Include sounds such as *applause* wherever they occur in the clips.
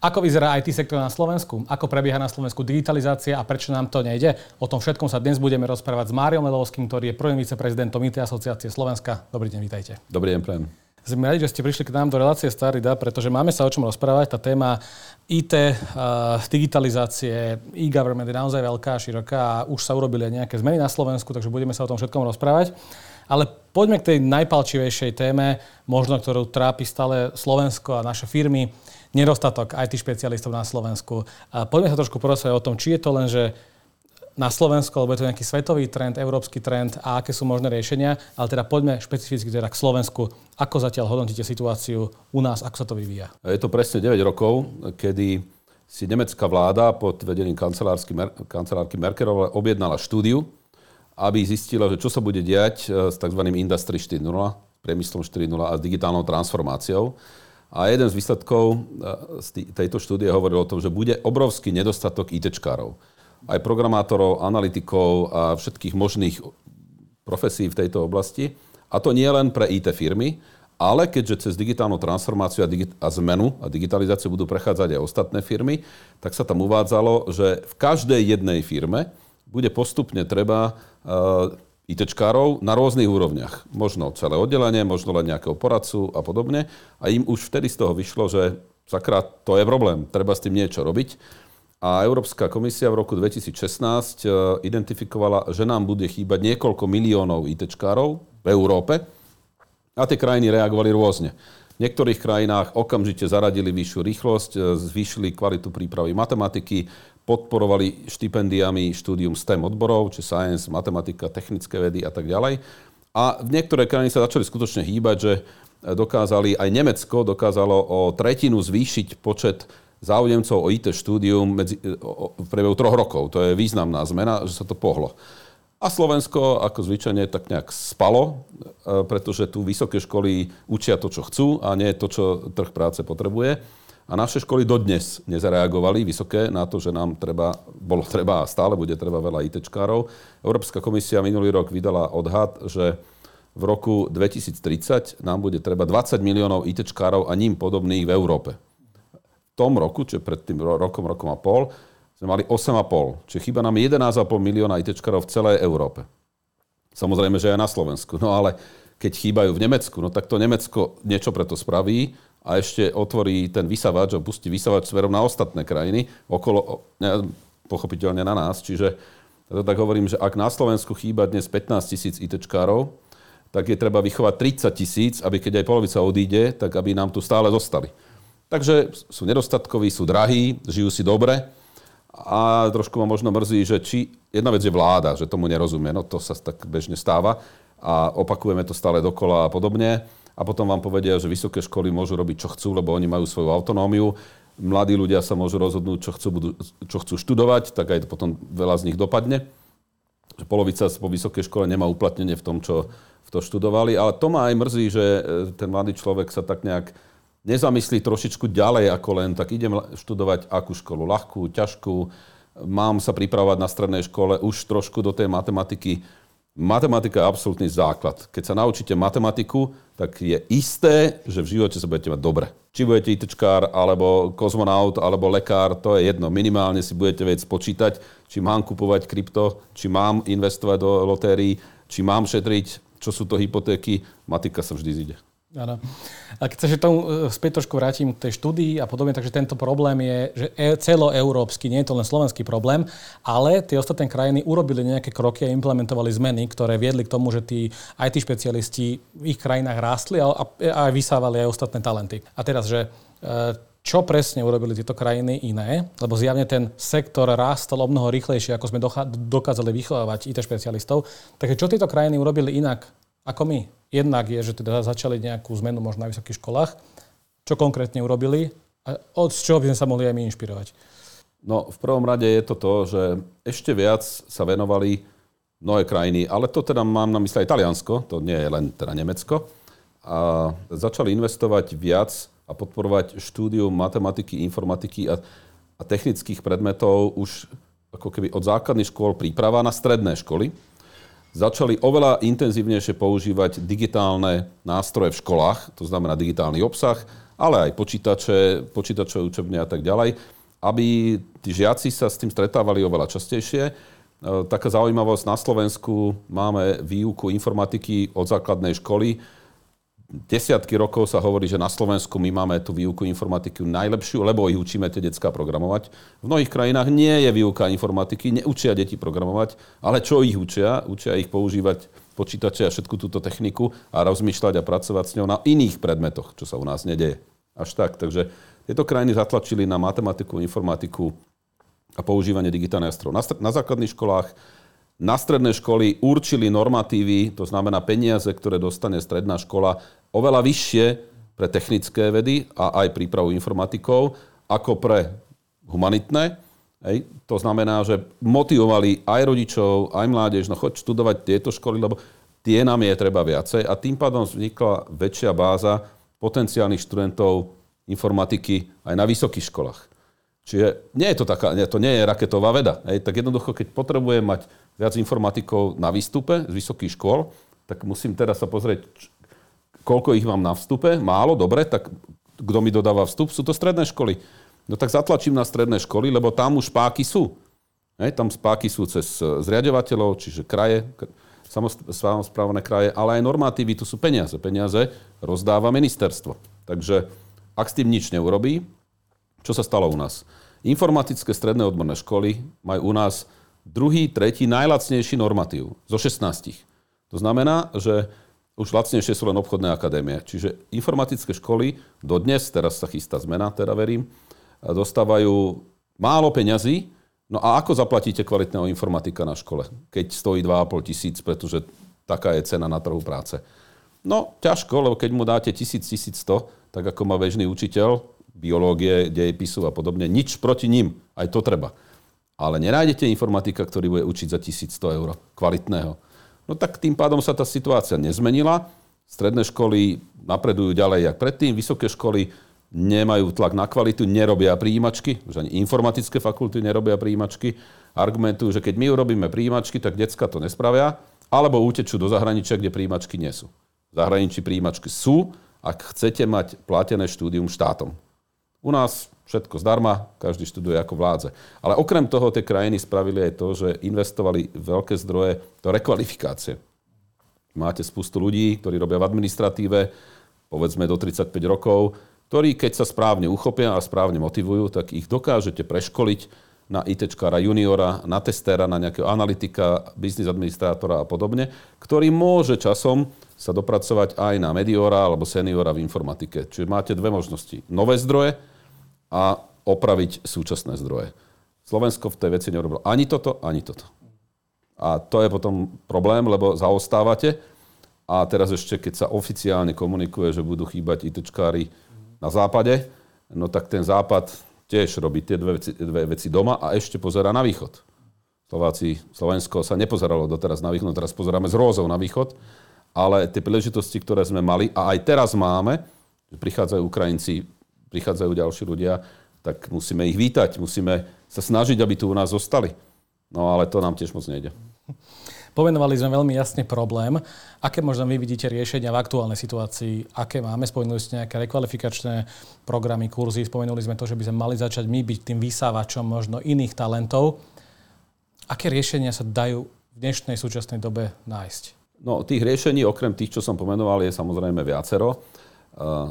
Ako vyzerá IT sektor na Slovensku? Ako prebieha na Slovensku digitalizácia a prečo nám to nejde? O tom všetkom sa dnes budeme rozprávať s Máriom Lelovským, ktorý je prvým viceprezidentom IT asociácie Slovenska. Dobrý deň, vítajte. Dobrý deň, prajem. Sme radi, že ste prišli k nám do relácie Starida, pretože máme sa o čom rozprávať. Tá téma IT, uh, digitalizácie, e-government je naozaj veľká, široká a už sa urobili aj nejaké zmeny na Slovensku, takže budeme sa o tom všetkom rozprávať. Ale poďme k tej najpalčivejšej téme, možno ktorú trápi stále Slovensko a naše firmy nedostatok IT špecialistov na Slovensku. Poďme sa trošku porozprávať o tom, či je to len, že na Slovensku, alebo je to nejaký svetový trend, európsky trend a aké sú možné riešenia. Ale teda poďme špecificky teda k Slovensku. Ako zatiaľ hodnotíte situáciu u nás, ako sa to vyvíja? Je to presne 9 rokov, kedy si nemecká vláda pod vedením kancelárky Merkerovej objednala štúdiu, aby zistila, že čo sa bude diať e, s tzv. Industry 4.0, priemyslom 4.0 a s digitálnou transformáciou. A jeden z výsledkov e, z tejto štúdie hovoril o tom, že bude obrovský nedostatok ITčkárov. Aj programátorov, analytikov a všetkých možných profesí v tejto oblasti. A to nie len pre IT firmy, ale keďže cez digitálnu transformáciu a, digi- a zmenu a digitalizáciu budú prechádzať aj ostatné firmy, tak sa tam uvádzalo, že v každej jednej firme bude postupne treba uh, ITčkárov na rôznych úrovniach. Možno celé oddelenie, možno len nejakého poradcu a podobne. A im už vtedy z toho vyšlo, že sakra, to je problém, treba s tým niečo robiť. A Európska komisia v roku 2016 e, identifikovala, že nám bude chýbať niekoľko miliónov ITčkárov v Európe. A tie krajiny reagovali rôzne. V niektorých krajinách okamžite zaradili vyššiu rýchlosť, e, zvýšili kvalitu prípravy matematiky, podporovali štipendiami štúdium STEM odborov, či science, matematika, technické vedy a tak ďalej. A v niektoré krajiny sa začali skutočne hýbať, že dokázali, aj Nemecko dokázalo o tretinu zvýšiť počet záujemcov o IT štúdium medzi, o, v priebehu troch rokov. To je významná zmena, že sa to pohlo. A Slovensko, ako zvyčajne, tak nejak spalo, e, pretože tu vysoké školy učia to, čo chcú a nie to, čo trh práce potrebuje. A naše školy dodnes nezareagovali vysoké na to, že nám treba, bolo treba a stále bude treba veľa ITčkárov. Európska komisia minulý rok vydala odhad, že v roku 2030 nám bude treba 20 miliónov ITčkárov a ním podobných v Európe. V tom roku, čiže pred tým rokom, rokom a pol, sme mali 8,5. Čiže chýba nám 11,5 milióna ITčkárov v celej Európe. Samozrejme, že aj na Slovensku. No ale keď chýbajú v Nemecku, no tak to Nemecko niečo preto spraví a ešte otvorí ten vysavač a pustí vysavač smerom na ostatné krajiny, okolo, ne, pochopiteľne na nás. Čiže to tak hovorím, že ak na Slovensku chýba dnes 15 tisíc ITčkárov, tak je treba vychovať 30 tisíc, aby keď aj polovica odíde, tak aby nám tu stále zostali. Takže sú nedostatkoví, sú drahí, žijú si dobre a trošku ma možno mrzí, že či jedna vec je vláda, že tomu nerozumie, no to sa tak bežne stáva a opakujeme to stále dokola a podobne a potom vám povedia, že vysoké školy môžu robiť, čo chcú, lebo oni majú svoju autonómiu. Mladí ľudia sa môžu rozhodnúť, čo chcú, budú, čo chcú študovať, tak aj potom veľa z nich dopadne. Polovica po vysokej škole nemá uplatnenie v tom, čo v to študovali. Ale to ma aj mrzí, že e, ten mladý človek sa tak nejak nezamyslí trošičku ďalej ako len, tak idem študovať akú školu, ľahkú, ťažkú, mám sa pripravovať na strednej škole už trošku do tej matematiky Matematika je absolútny základ. Keď sa naučíte matematiku, tak je isté, že v živote sa budete mať dobre. Či budete ITčkár, alebo kozmonaut, alebo lekár, to je jedno. Minimálne si budete vedieť spočítať, či mám kupovať krypto, či mám investovať do lotérií, či mám šetriť, čo sú to hypotéky. Matika sa vždy zíde. Áno. A keď sa že tomu e, späť trošku vrátim k tej štúdii a podobne, takže tento problém je že e, celoeurópsky, nie je to len slovenský problém, ale tie ostatné krajiny urobili nejaké kroky a implementovali zmeny, ktoré viedli k tomu, že tí IT špecialisti v ich krajinách rástli a, a, a vysávali aj ostatné talenty. A teraz, že e, čo presne urobili tieto krajiny iné, lebo zjavne ten sektor rástol o mnoho rýchlejšie, ako sme dokázali vychovávať IT špecialistov. Takže čo tieto krajiny urobili inak ako my? Jednak je, že teda začali nejakú zmenu možno na vysokých školách. Čo konkrétne urobili a od čoho by sme sa mohli aj my inšpirovať? No, v prvom rade je to to, že ešte viac sa venovali mnohé krajiny, ale to teda mám na mysle aj Taliansko, to nie je len teda Nemecko, a začali investovať viac a podporovať štúdium matematiky, informatiky a, a technických predmetov už ako keby od základných škôl príprava na stredné školy začali oveľa intenzívnejšie používať digitálne nástroje v školách, to znamená digitálny obsah, ale aj počítače, počítačové učebne a tak ďalej, aby tí žiaci sa s tým stretávali oveľa častejšie. E, taká zaujímavosť, na Slovensku máme výuku informatiky od základnej školy. Desiatky rokov sa hovorí, že na Slovensku my máme tú výuku informatiky najlepšiu, lebo ich učíme tie detská programovať. V mnohých krajinách nie je výuka informatiky, neučia deti programovať, ale čo ich učia? Učia ich používať počítače a všetku túto techniku a rozmýšľať a pracovať s ňou na iných predmetoch, čo sa u nás nedeje. Až tak. Takže tieto krajiny zatlačili na matematiku, informatiku a používanie digitálnych nástrojov. Na, na základných školách, na stredné školy určili normatívy, to znamená peniaze, ktoré dostane stredná škola, oveľa vyššie pre technické vedy a aj prípravu informatikov, ako pre humanitné. Hej. To znamená, že motivovali aj rodičov, aj mládež, no choď študovať tieto školy, lebo tie nám je treba viacej a tým pádom vznikla väčšia báza potenciálnych študentov informatiky aj na vysokých školách. Čiže nie je to taká, nie, to nie je raketová veda. Hej. Tak jednoducho, keď potrebujem mať viac informatikov na výstupe z vysokých škôl, tak musím teraz sa pozrieť, koľko ich mám na vstupe. Málo, dobre, tak kto mi dodáva vstup? Sú to stredné školy. No tak zatlačím na stredné školy, lebo tam už páky sú. Hej, tam spáky sú cez zriadovateľov, čiže kraje, samozprávne kraje, ale aj normatívy, tu sú peniaze. Peniaze rozdáva ministerstvo. Takže ak s tým nič neurobí, čo sa stalo u nás? Informatické stredné odborné školy majú u nás druhý, tretí najlacnejší normatív zo 16. To znamená, že už lacnejšie sú len obchodné akadémie. Čiže informatické školy dodnes, teraz sa chystá zmena, teda verím, dostávajú málo peňazí. No a ako zaplatíte kvalitného informatika na škole, keď stojí 2,5 tisíc, pretože taká je cena na trhu práce? No, ťažko, lebo keď mu dáte 1000, 1100, tak ako má bežný učiteľ, biológie, dejepisu a podobne. Nič proti ním, aj to treba. Ale nenájdete informatika, ktorý bude učiť za 1100 eur, kvalitného. No tak tým pádom sa tá situácia nezmenila. Stredné školy napredujú ďalej, jak predtým. Vysoké školy nemajú tlak na kvalitu, nerobia príjimačky, už ani informatické fakulty nerobia príjimačky. Argumentujú, že keď my urobíme príjimačky, tak decka to nespravia, alebo utečú do zahraničia, kde príjimačky nie sú. V zahraničí príjimačky sú, ak chcete mať platené štúdium štátom. U nás všetko zdarma, každý študuje ako vládze. Ale okrem toho tie krajiny spravili aj to, že investovali veľké zdroje do rekvalifikácie. Máte spustu ľudí, ktorí robia v administratíve, povedzme do 35 rokov, ktorí keď sa správne uchopia a správne motivujú, tak ich dokážete preškoliť na ITčkára juniora, na testera, na nejakého analytika, biznis administrátora a podobne, ktorý môže časom sa dopracovať aj na mediora alebo seniora v informatike. Čiže máte dve možnosti. Nové zdroje a opraviť súčasné zdroje. Slovensko v tej veci neurobilo ani toto, ani toto. A to je potom problém, lebo zaostávate. A teraz ešte, keď sa oficiálne komunikuje, že budú chýbať ITčkári na západe, no tak ten západ tiež robí tie dve veci, dve veci doma a ešte pozera na východ. Slováci, Slovensko sa nepozeralo doteraz na východ, no teraz pozeráme z rózov na východ ale tie príležitosti, ktoré sme mali a aj teraz máme, prichádzajú Ukrajinci, prichádzajú ďalší ľudia, tak musíme ich vítať, musíme sa snažiť, aby tu u nás zostali. No ale to nám tiež moc nejde. Pomenovali sme veľmi jasne problém. Aké možno vy vidíte riešenia v aktuálnej situácii? Aké máme? Spomenuli ste nejaké rekvalifikačné programy, kurzy. Spomenuli sme to, že by sme mali začať my byť tým vysávačom možno iných talentov. Aké riešenia sa dajú v dnešnej súčasnej dobe nájsť? No, tých riešení, okrem tých, čo som pomenoval, je samozrejme viacero.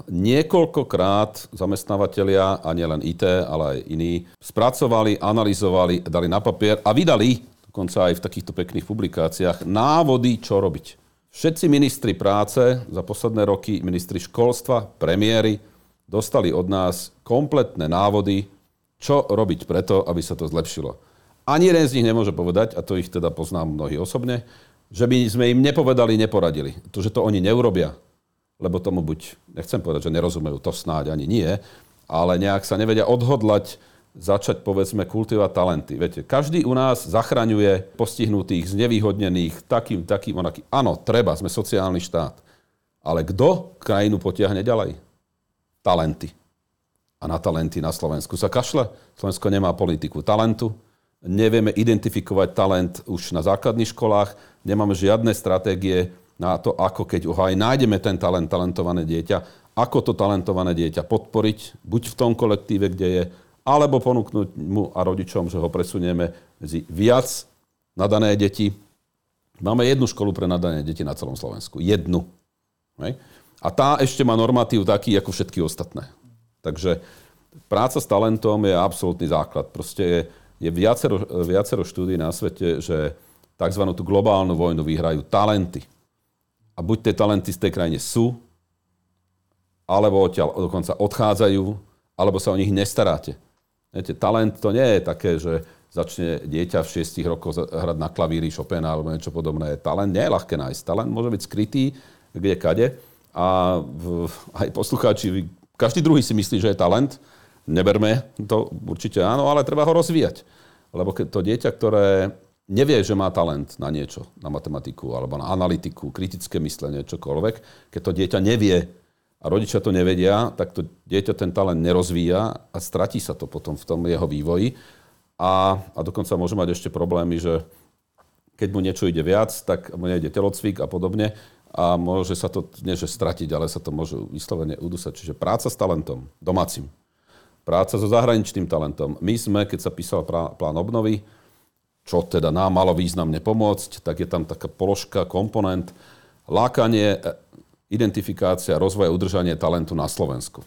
Niekoľkokrát zamestnávateľia, a nielen IT, ale aj iní, spracovali, analyzovali, dali na papier a vydali, dokonca aj v takýchto pekných publikáciách, návody, čo robiť. Všetci ministri práce za posledné roky, ministri školstva, premiéry, dostali od nás kompletné návody, čo robiť preto, aby sa to zlepšilo. Ani jeden z nich nemôže povedať, a to ich teda poznám mnohí osobne, že by sme im nepovedali, neporadili. To, že to oni neurobia, lebo tomu buď, nechcem povedať, že nerozumejú, to snáď ani nie, ale nejak sa nevedia odhodlať začať, povedzme, kultivovať talenty. Viete, každý u nás zachraňuje postihnutých, znevýhodnených, takým, takým, onakým. Áno, treba, sme sociálny štát. Ale kto krajinu potiahne ďalej? Talenty. A na talenty na Slovensku sa kašle. Slovensko nemá politiku talentu, nevieme identifikovať talent už na základných školách, nemáme žiadne stratégie na to, ako keď ho aj nájdeme ten talent, talentované dieťa, ako to talentované dieťa podporiť, buď v tom kolektíve, kde je, alebo ponúknuť mu a rodičom, že ho presunieme medzi viac nadané deti. Máme jednu školu pre nadané deti na celom Slovensku. Jednu. A tá ešte má normatív taký, ako všetky ostatné. Takže práca s talentom je absolútny základ. Proste je, je viacero, viacero štúdí na svete, že tzv. tú globálnu vojnu vyhrajú talenty. A buď tie talenty z tej krajine sú, alebo odtiaľ dokonca odchádzajú, alebo sa o nich nestaráte. Viete, talent to nie je také, že začne dieťa v 6 rokoch hrať na klavíri Chopina alebo niečo podobné. Talent nie je ľahké nájsť. Talent môže byť skrytý kde kade. A v, aj poslucháči, každý druhý si myslí, že je talent. Neberme to určite áno, ale treba ho rozvíjať. Lebo to dieťa, ktoré nevie, že má talent na niečo, na matematiku alebo na analytiku, kritické myslenie, čokoľvek, keď to dieťa nevie, a rodičia to nevedia, tak to dieťa ten talent nerozvíja a stratí sa to potom v tom jeho vývoji. A, a dokonca môže mať ešte problémy, že keď mu niečo ide viac, tak mu nejde telocvik a podobne a môže sa to, nie že stratiť, ale sa to môže vyslovene udusať. Čiže práca s talentom, domácim. Práca so zahraničným talentom. My sme, keď sa písal plán obnovy, čo teda nám malo významne pomôcť, tak je tam taká položka, komponent, lákanie identifikácia, rozvoj a udržanie talentu na Slovensku.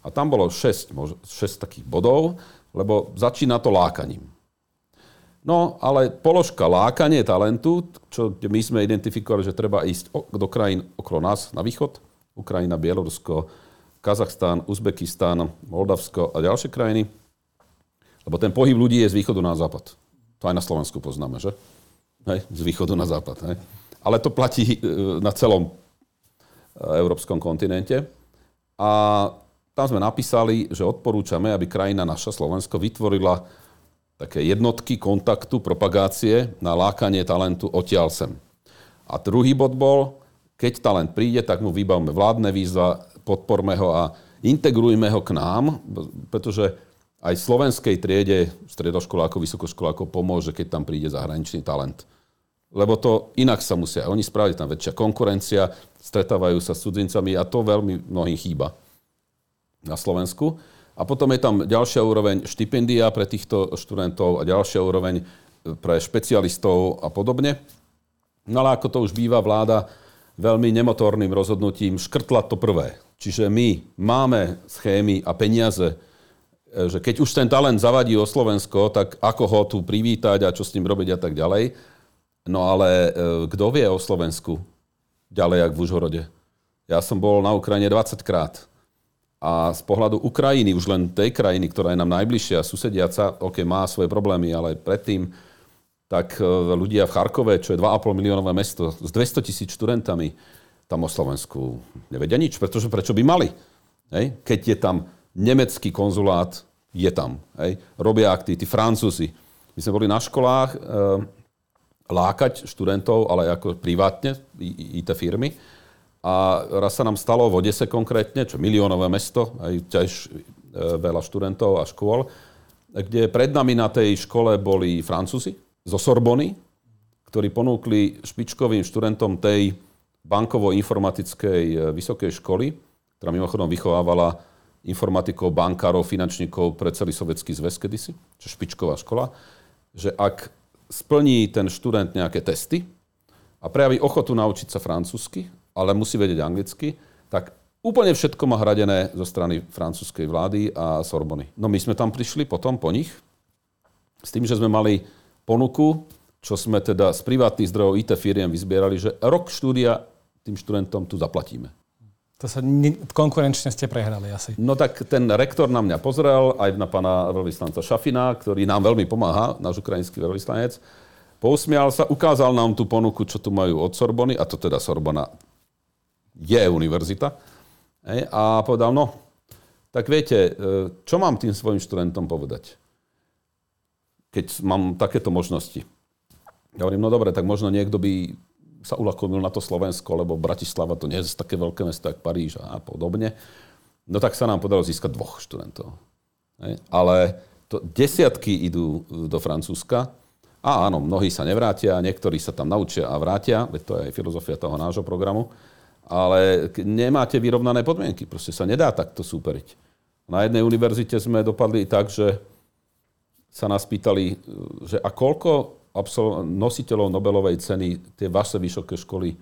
A tam bolo 6, 6 takých bodov, lebo začína to lákaním. No, ale položka lákanie talentu, čo my sme identifikovali, že treba ísť do krajín okolo nás na východ, Ukrajina, Bielorusko, Kazachstán, Uzbekistán, Moldavsko a ďalšie krajiny, lebo ten pohyb ľudí je z východu na západ. To aj na Slovensku poznáme, že? Hej, z východu na západ. Hej. Ale to platí e, na celom európskom kontinente. A tam sme napísali, že odporúčame, aby krajina naša Slovensko vytvorila také jednotky kontaktu, propagácie na lákanie talentu odtiaľ sem. A druhý bod bol, keď talent príde, tak mu vybavme vládne výzva, podporme ho a integrujme ho k nám, pretože aj slovenskej triede, stredoškolákov, vysokoškolákov pomôže, keď tam príde zahraničný talent lebo to inak sa musia oni spraviť, tam väčšia konkurencia, stretávajú sa s cudzincami a to veľmi mnohým chýba na Slovensku. A potom je tam ďalšia úroveň štipendia pre týchto študentov a ďalšia úroveň pre špecialistov a podobne. No ale ako to už býva, vláda veľmi nemotorným rozhodnutím škrtla to prvé. Čiže my máme schémy a peniaze, že keď už ten talent zavadí o Slovensko, tak ako ho tu privítať a čo s ním robiť a tak ďalej. No ale e, kto vie o Slovensku ďalej, jak v Užhorode? Ja som bol na Ukrajine 20 krát. A z pohľadu Ukrajiny, už len tej krajiny, ktorá je nám najbližšia, susediaca, OK, má svoje problémy, ale predtým, tak e, ľudia v Charkove, čo je 2,5 miliónové mesto, s 200 tisíc študentami, tam o Slovensku nevedia nič, pretože prečo by mali? Hej? Keď je tam nemecký konzulát, je tam. Hej? Robia aktivity, Francúzi. My sme boli na školách, e, lákať študentov, ale ako privátne, IT firmy. A raz sa nám stalo v Odese konkrétne, čo miliónové mesto, aj tiež e, veľa študentov a škôl, kde pred nami na tej škole boli Francúzi zo Sorbony, ktorí ponúkli špičkovým študentom tej bankovo-informatickej e, vysokej školy, ktorá mimochodom vychovávala informatikov, bankárov, finančníkov pre celý sovietský zväz kedysi, čo špičková škola, že ak splní ten študent nejaké testy a prejaví ochotu naučiť sa francúzsky, ale musí vedieť anglicky, tak úplne všetko má hradené zo strany francúzskej vlády a Sorbony. No my sme tam prišli potom po nich s tým, že sme mali ponuku, čo sme teda z privátnych zdrojov IT firiem vyzbierali, že rok štúdia tým študentom tu zaplatíme. To sa konkurenčne ste prehrali asi. No tak ten rektor na mňa pozrel, aj na pána veľvyslanca Šafina, ktorý nám veľmi pomáha, náš ukrajinský veľvyslanec. Pousmial sa, ukázal nám tú ponuku, čo tu majú od Sorbony, a to teda Sorbona je univerzita. A povedal, no, tak viete, e, čo mám tým svojim študentom povedať? Keď mám takéto možnosti. Ja hovorím, no dobre, tak možno niekto by sa ulakomil na to Slovensko, lebo Bratislava to nie je také veľké mesto, ako Paríž a podobne. No tak sa nám podarilo získať dvoch študentov. Ale to, desiatky idú do Francúzska a áno, mnohí sa nevrátia, niektorí sa tam naučia a vrátia, veď to je aj filozofia toho nášho programu. ale nemáte vyrovnané podmienky. Proste sa nedá takto súperiť. Na jednej univerzite sme dopadli tak, že sa nás pýtali, že a koľko absol- nositeľov Nobelovej ceny tie vaše vysoké školy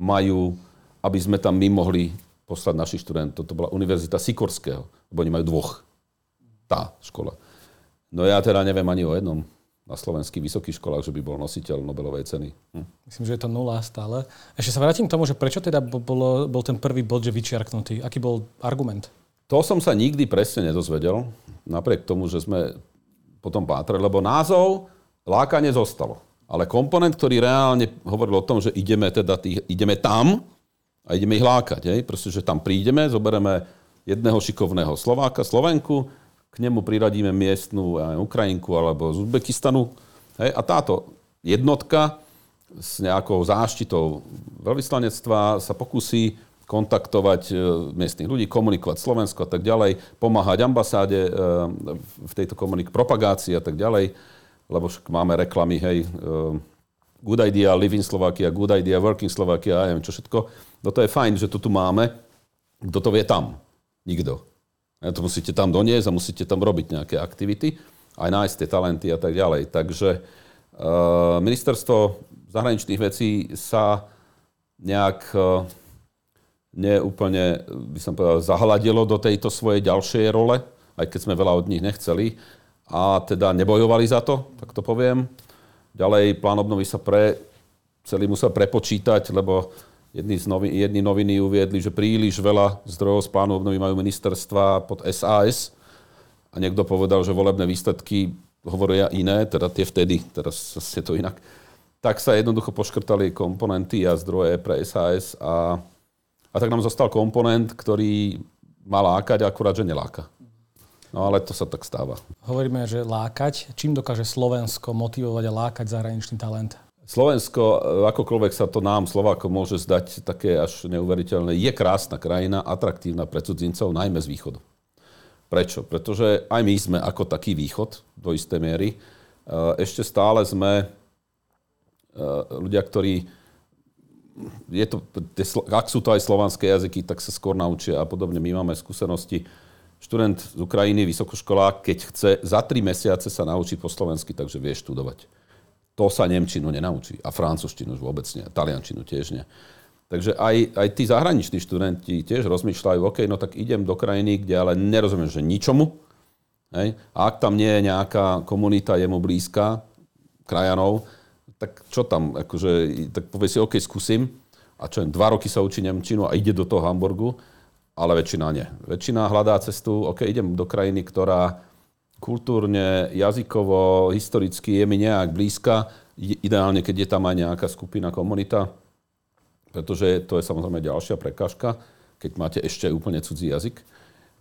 majú, aby sme tam my mohli poslať našich študentov. To bola Univerzita Sikorského, lebo oni majú dvoch. Tá škola. No ja teda neviem ani o jednom na slovenských vysokých školách, že by bol nositeľ Nobelovej ceny. Hm. Myslím, že je to nula stále. Ešte sa vrátim k tomu, že prečo teda bol, bol ten prvý bod, že vyčiarknutý? Aký bol argument? To som sa nikdy presne nedozvedel, napriek tomu, že sme potom pátrali, lebo názov lákanie zostalo. Ale komponent, ktorý reálne hovoril o tom, že ideme, teda tých, ideme tam a ideme ich lákať. Hej? Proste, že tam prídeme, zoberieme jedného šikovného Slováka, Slovenku, k nemu priradíme miestnú Ukrajinku alebo z Uzbekistanu. Hej, a táto jednotka s nejakou záštitou veľvyslanectva sa pokusí kontaktovať e, miestnych ľudí, komunikovať Slovensko a tak ďalej, pomáhať ambasáde e, v tejto komunik propagácii a tak ďalej, lebo máme reklamy, hej, e, Good idea, live in Slovakia, good idea, working Slovakia, a neviem čo všetko. No to je fajn, že to tu máme. Kto to vie tam? Nikto. To musíte tam doniesť a musíte tam robiť nejaké aktivity, aj nájsť tie talenty a tak ďalej. Takže uh, ministerstvo zahraničných vecí sa nejak uh, neúplne, by som povedal, zahľadilo do tejto svojej ďalšej role, aj keď sme veľa od nich nechceli. A teda nebojovali za to, tak to poviem. Ďalej plán obnovy sa pre, celý musel prepočítať, lebo Jedni, z novi, jedni noviny uviedli, že príliš veľa zdrojov z plánu obnovy majú ministerstva pod SAS a niekto povedal, že volebné výsledky hovoria iné, teda tie vtedy, teraz je to inak. Tak sa jednoducho poškrtali komponenty a zdroje pre SAS a, a tak nám zostal komponent, ktorý má lákať, akurát, že neláka. No ale to sa tak stáva. Hovoríme, že lákať. Čím dokáže Slovensko motivovať a lákať zahraničný talent? Slovensko, akokoľvek sa to nám, Slovákom, môže zdať také až neuveriteľné, je krásna krajina, atraktívna pre cudzincov, najmä z východu. Prečo? Pretože aj my sme ako taký východ do istej miery. E, ešte stále sme e, ľudia, ktorí je to, ak sú to aj slovanské jazyky, tak sa skôr naučia a podobne. My máme skúsenosti. Študent z Ukrajiny, vysokoškolák, keď chce za tri mesiace sa naučiť po slovensky, takže vie študovať to sa Nemčinu nenaučí. A francúzštinu už vôbec nie. Taliančinu tiež nie. Takže aj, aj tí zahraniční študenti tiež rozmýšľajú, OK, no tak idem do krajiny, kde ale nerozumiem, že ničomu. Hej? A ak tam nie je nejaká komunita jemu blízka, krajanov, tak čo tam, akože, tak povie si, OK, skúsim. A čo dva roky sa učí Nemčinu a ide do toho Hamburgu, ale väčšina nie. Väčšina hľadá cestu, OK, idem do krajiny, ktorá kultúrne, jazykovo, historicky je mi nejak blízka. Ideálne, keď je tam aj nejaká skupina, komunita, pretože to je samozrejme ďalšia prekážka, keď máte ešte úplne cudzí jazyk.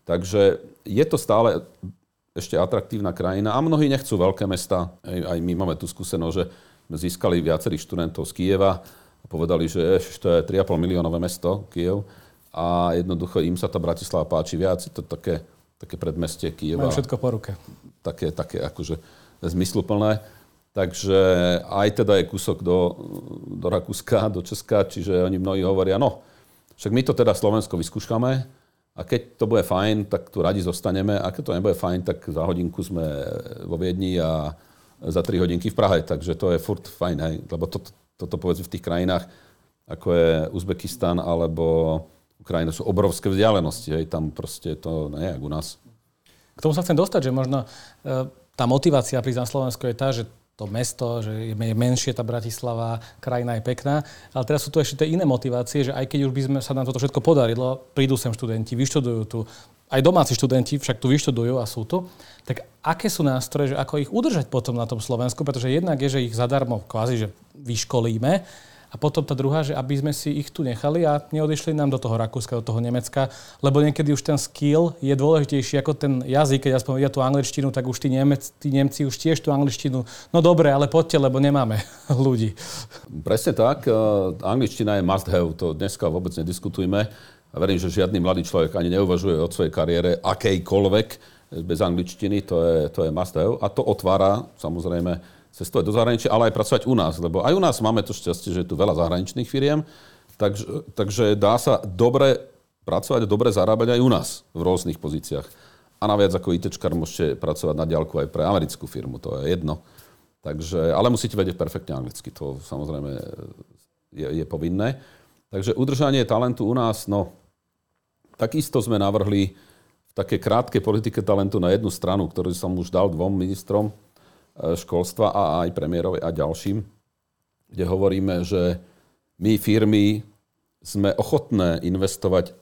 Takže je to stále ešte atraktívna krajina a mnohí nechcú veľké mesta. Aj my máme tú skúsenosť, že sme získali viacerých študentov z Kieva a povedali, že to je 3,5 miliónové mesto, Kiev, a jednoducho im sa tá Bratislava páči viac. Je to také také predmestie Kieva. Majú všetko po ruke. Také, také akože zmysluplné. Takže aj teda je kúsok do, do Rakúska, do Česka, čiže oni mnohí hovoria, no, však my to teda Slovensko vyskúšame a keď to bude fajn, tak tu radi zostaneme a keď to nebude fajn, tak za hodinku sme vo Viedni a za tri hodinky v Prahe, takže to je furt fajn, hej, lebo toto, toto povedzme v tých krajinách, ako je Uzbekistan alebo Ukrajina sú obrovské vzdialenosti, hej, tam proste to nie je u nás. K tomu sa chcem dostať, že možno e, tá motivácia prísť na Slovensko je tá, že to mesto, že je menšie tá Bratislava, krajina je pekná. Ale teraz sú tu ešte tie iné motivácie, že aj keď už by sme sa nám toto všetko podarilo, prídu sem študenti, vyštudujú tu, aj domáci študenti však tu vyštudujú a sú tu, tak aké sú nástroje, že ako ich udržať potom na tom Slovensku, pretože jednak je, že ich zadarmo kvázi, že vyškolíme, a potom tá druhá, že aby sme si ich tu nechali a neodišli nám do toho Rakúska, do toho Nemecka, lebo niekedy už ten skill je dôležitejší ako ten jazyk. Keď aspoň vedia tú angličtinu, tak už tí, Nemec, tí Nemci už tiež tú angličtinu. No dobre, ale poďte, lebo nemáme *laughs* ľudí. Presne tak. E, angličtina je must have, to dneska vôbec nediskutujme. A verím, že žiadny mladý človek ani neuvažuje o svojej kariére akejkoľvek bez angličtiny, to je, to je must have. A to otvára samozrejme cestovať do zahraničia, ale aj pracovať u nás. Lebo aj u nás máme to šťastie, že je tu veľa zahraničných firiem, Takže, takže dá sa dobre pracovať a dobre zarábať aj u nás v rôznych pozíciách. A naviac ako ITčkar môžete pracovať na diálku aj pre americkú firmu, to je jedno. Takže, ale musíte vedieť perfektne anglicky, to samozrejme je, je povinné. Takže udržanie talentu u nás, no, takisto sme navrhli v také krátkej politike talentu na jednu stranu, ktorú som už dal dvom ministrom školstva a aj premiérovi a ďalším, kde hovoríme, že my firmy sme ochotné investovať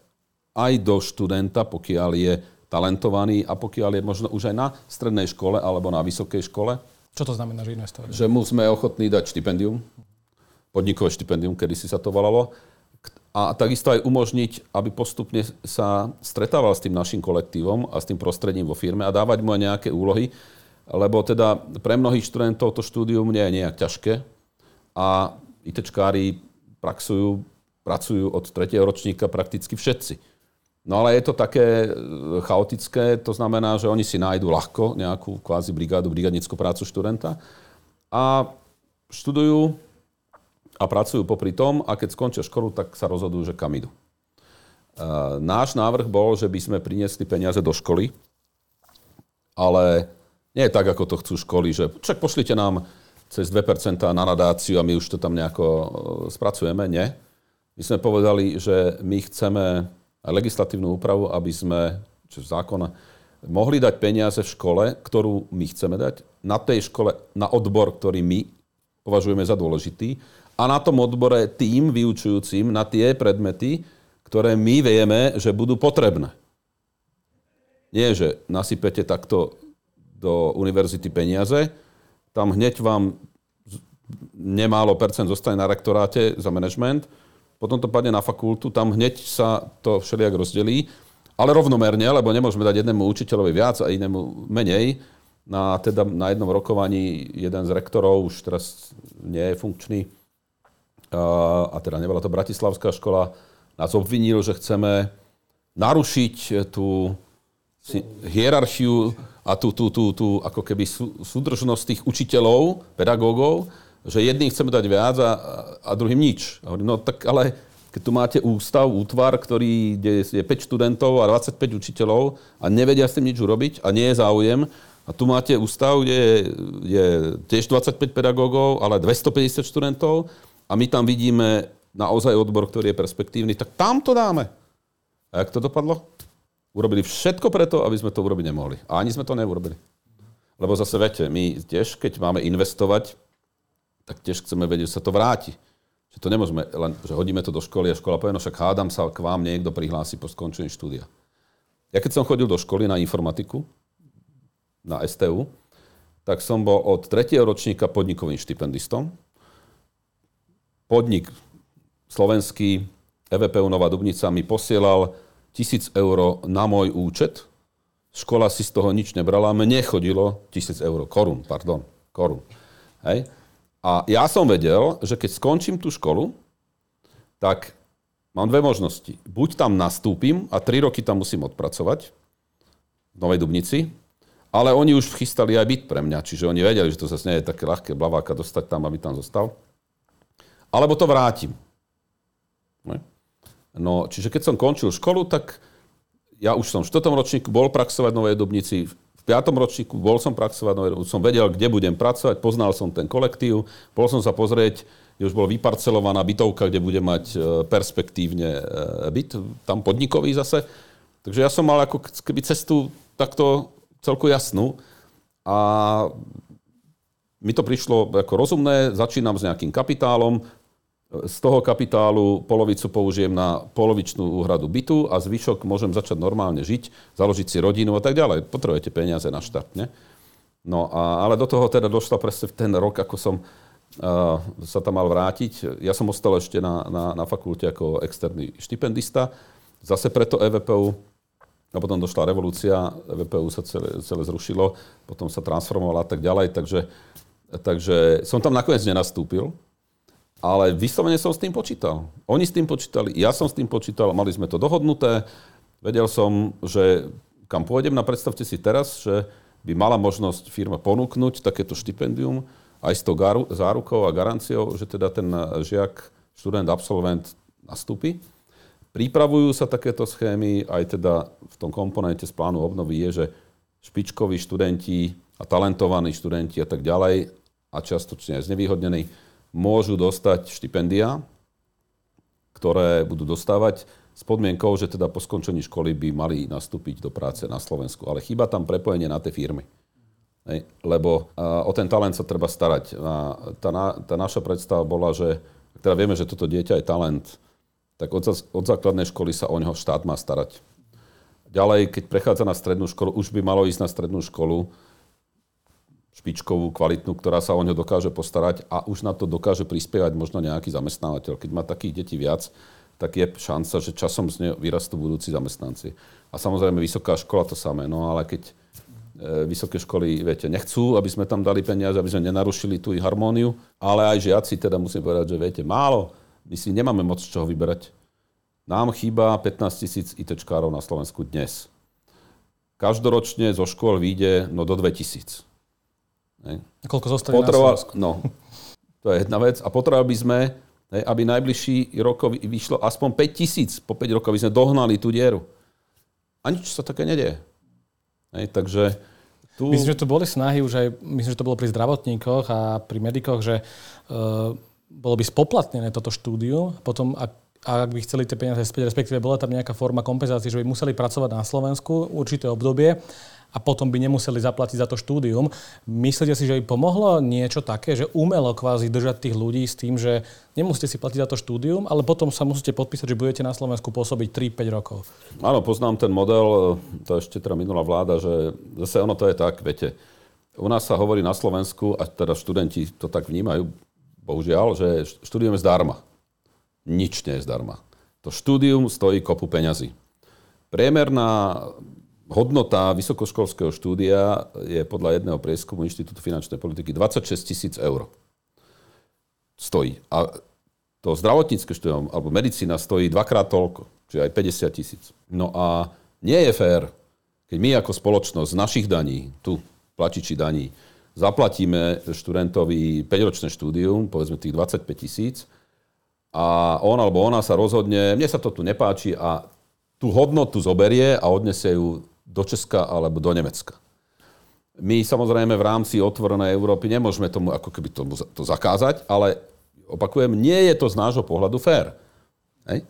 aj do študenta, pokiaľ je talentovaný a pokiaľ je možno už aj na strednej škole alebo na vysokej škole. Čo to znamená, že investovať? Že mu sme ochotní dať štipendium, podnikové štipendium, kedy si sa to volalo, a takisto aj umožniť, aby postupne sa stretával s tým našim kolektívom a s tým prostredím vo firme a dávať mu aj nejaké úlohy, lebo teda pre mnohých študentov to štúdium nie je nejak ťažké a ITčkári praxujú, pracujú od tretieho ročníka prakticky všetci. No ale je to také e, chaotické, to znamená, že oni si nájdu ľahko nejakú kvázi brigádu, brigadnickú prácu študenta a študujú a pracujú popri tom a keď skončia školu, tak sa rozhodujú, že kam idú. Náš návrh bol, že by sme priniesli peniaze do školy, ale nie je tak, ako to chcú školy, že čak pošlite nám cez 2% na nadáciu a my už to tam nejako e, spracujeme. Nie. My sme povedali, že my chceme legislatívnu úpravu, aby sme, čo zákona, mohli dať peniaze v škole, ktorú my chceme dať, na tej škole, na odbor, ktorý my považujeme za dôležitý a na tom odbore tým vyučujúcim na tie predmety, ktoré my vieme, že budú potrebné. Nie, že nasypete takto do univerzity peniaze, tam hneď vám nemálo percent zostane na rektoráte za management, potom to padne na fakultu, tam hneď sa to všelijak rozdelí, ale rovnomerne, lebo nemôžeme dať jednému učiteľovi viac a inému menej. Na, teda na jednom rokovaní jeden z rektorov, už teraz nie je funkčný, a teda nebola to Bratislavská škola, nás obvinil, že chceme narušiť tú hierarchiu a tú, tú, tú, tú ako keby súdržnosť tých učiteľov, pedagógov, že jedným chceme dať viac a, a druhým nič. A hovorím, no tak ale keď tu máte ústav, útvar, ktorý, kde je 5 študentov a 25 učiteľov a nevedia s tým nič urobiť a nie je záujem, a tu máte ústav, kde je, je tiež 25 pedagógov, ale 250 študentov a my tam vidíme naozaj odbor, ktorý je perspektívny, tak tam to dáme. A jak to dopadlo? Urobili všetko preto, aby sme to urobiť nemohli. A ani sme to neurobili. Lebo zase viete, my tiež, keď máme investovať, tak tiež chceme vedieť, že sa to vráti. Že to nemôžeme len, že hodíme to do školy a škola povie, no však hádam sa, k vám niekto prihlási po skončení štúdia. Ja keď som chodil do školy na informatiku, na STU, tak som bol od tretieho ročníka podnikovým štipendistom podnik slovenský EVPU Nová Dubnica mi posielal tisíc eur na môj účet. Škola si z toho nič nebrala, mne chodilo tisíc eur, korun, pardon, korun. Hej. A ja som vedel, že keď skončím tú školu, tak mám dve možnosti. Buď tam nastúpim a tri roky tam musím odpracovať v Novej Dubnici, ale oni už chystali aj byt pre mňa, čiže oni vedeli, že to zase nie je také ľahké blaváka dostať tam, aby tam zostal alebo to vrátim. No, čiže keď som končil školu, tak ja už som v 4. ročníku bol praxovať v Novej Dubnici, v 5. ročníku bol som praxovať v Novej Dubnici, som vedel, kde budem pracovať, poznal som ten kolektív, bol som sa pozrieť, kde už bola vyparcelovaná bytovka, kde bude mať e, perspektívne e, byt, tam podnikový zase. Takže ja som mal ako keby cestu takto celku jasnú a mi to prišlo ako rozumné, začínam s nejakým kapitálom, z toho kapitálu polovicu použijem na polovičnú úhradu bytu a zvyšok môžem začať normálne žiť, založiť si rodinu a tak ďalej. Potrebujete peniaze na štart, ne? No a, ale do toho teda došla presne v ten rok, ako som uh, sa tam mal vrátiť. Ja som ostal ešte na, na, na fakulte ako externý štipendista. Zase preto EVPU, a potom došla revolúcia, EVPU sa celé, celé zrušilo, potom sa transformovala a tak ďalej, takže, takže som tam nakoniec nenastúpil, ale vyslovene som s tým počítal. Oni s tým počítali, ja som s tým počítal, mali sme to dohodnuté. Vedel som, že kam pôjdem, na predstavte si teraz, že by mala možnosť firma ponúknuť takéto štipendium aj s tou zárukou a garanciou, že teda ten žiak, študent, absolvent nastúpi. Pripravujú sa takéto schémy, aj teda v tom komponente z plánu obnovy je, že špičkoví študenti a talentovaní študenti a tak ďalej a častočne aj znevýhodnení môžu dostať štipendia, ktoré budú dostávať s podmienkou, že teda po skončení školy by mali nastúpiť do práce na Slovensku. Ale chýba tam prepojenie na tie firmy. Lebo o ten talent sa treba starať. A tá, na, tá naša predstava bola, že teda vieme, že toto dieťa je talent, tak od, od základnej školy sa o neho štát má starať. Ďalej, keď prechádza na strednú školu, už by malo ísť na strednú školu, špičkovú, kvalitnú, ktorá sa o ňo dokáže postarať a už na to dokáže prispievať možno nejaký zamestnávateľ. Keď má takých detí viac, tak je šanca, že časom z neho vyrastú budúci zamestnanci. A samozrejme vysoká škola to samé, no ale keď e, vysoké školy, viete, nechcú, aby sme tam dali peniaze, aby sme nenarušili tú harmóniu, ale aj žiaci teda musím povedať, že viete, málo, my si nemáme moc z čoho vyberať. Nám chýba 15 tisíc ITčkárov na Slovensku dnes. Každoročne zo škôl vyjde no do 2000. Ne? Koľko zostane Potreba, na Slovensku? No, to je jedna vec. A potrebovali by sme, ne, aby najbližší rok vyšlo aspoň 5 tisíc. Po 5 rokov by sme dohnali tú dieru. A nič sa také nedieje. Ne, takže tu... Myslím, že tu boli snahy už aj, myslím, že to bolo pri zdravotníkoch a pri medikoch, že uh, bolo by spoplatnené toto štúdium, potom ak, a ak by chceli tie peniaze späť, respektíve bola tam nejaká forma kompenzácie, že by museli pracovať na Slovensku určité obdobie a potom by nemuseli zaplatiť za to štúdium. Myslíte si, že by pomohlo niečo také, že umelo kvázi držať tých ľudí s tým, že nemusíte si platiť za to štúdium, ale potom sa musíte podpísať, že budete na Slovensku pôsobiť 3-5 rokov? Áno, poznám ten model, to ešte teda minulá vláda, že zase ono to je tak, viete, u nás sa hovorí na Slovensku, a teda študenti to tak vnímajú, bohužiaľ, že študujeme zdarma. Nič nie je zdarma. To štúdium stojí kopu peňazí. Priemerná hodnota vysokoškolského štúdia je podľa jedného prieskumu Inštitútu finančnej politiky 26 tisíc eur. Stojí. A to zdravotnícke štúdium alebo medicína stojí dvakrát toľko, čiže aj 50 tisíc. No a nie je fér, keď my ako spoločnosť z našich daní, tu platiči daní, zaplatíme študentovi 5-ročné štúdium, povedzme tých 25 tisíc, a on alebo ona sa rozhodne, mne sa to tu nepáči a tú hodnotu zoberie a odnesie ju do Česka alebo do Nemecka. My samozrejme v rámci otvorenej Európy nemôžeme tomu ako keby tomu, to zakázať, ale opakujem, nie je to z nášho pohľadu fér. Hej?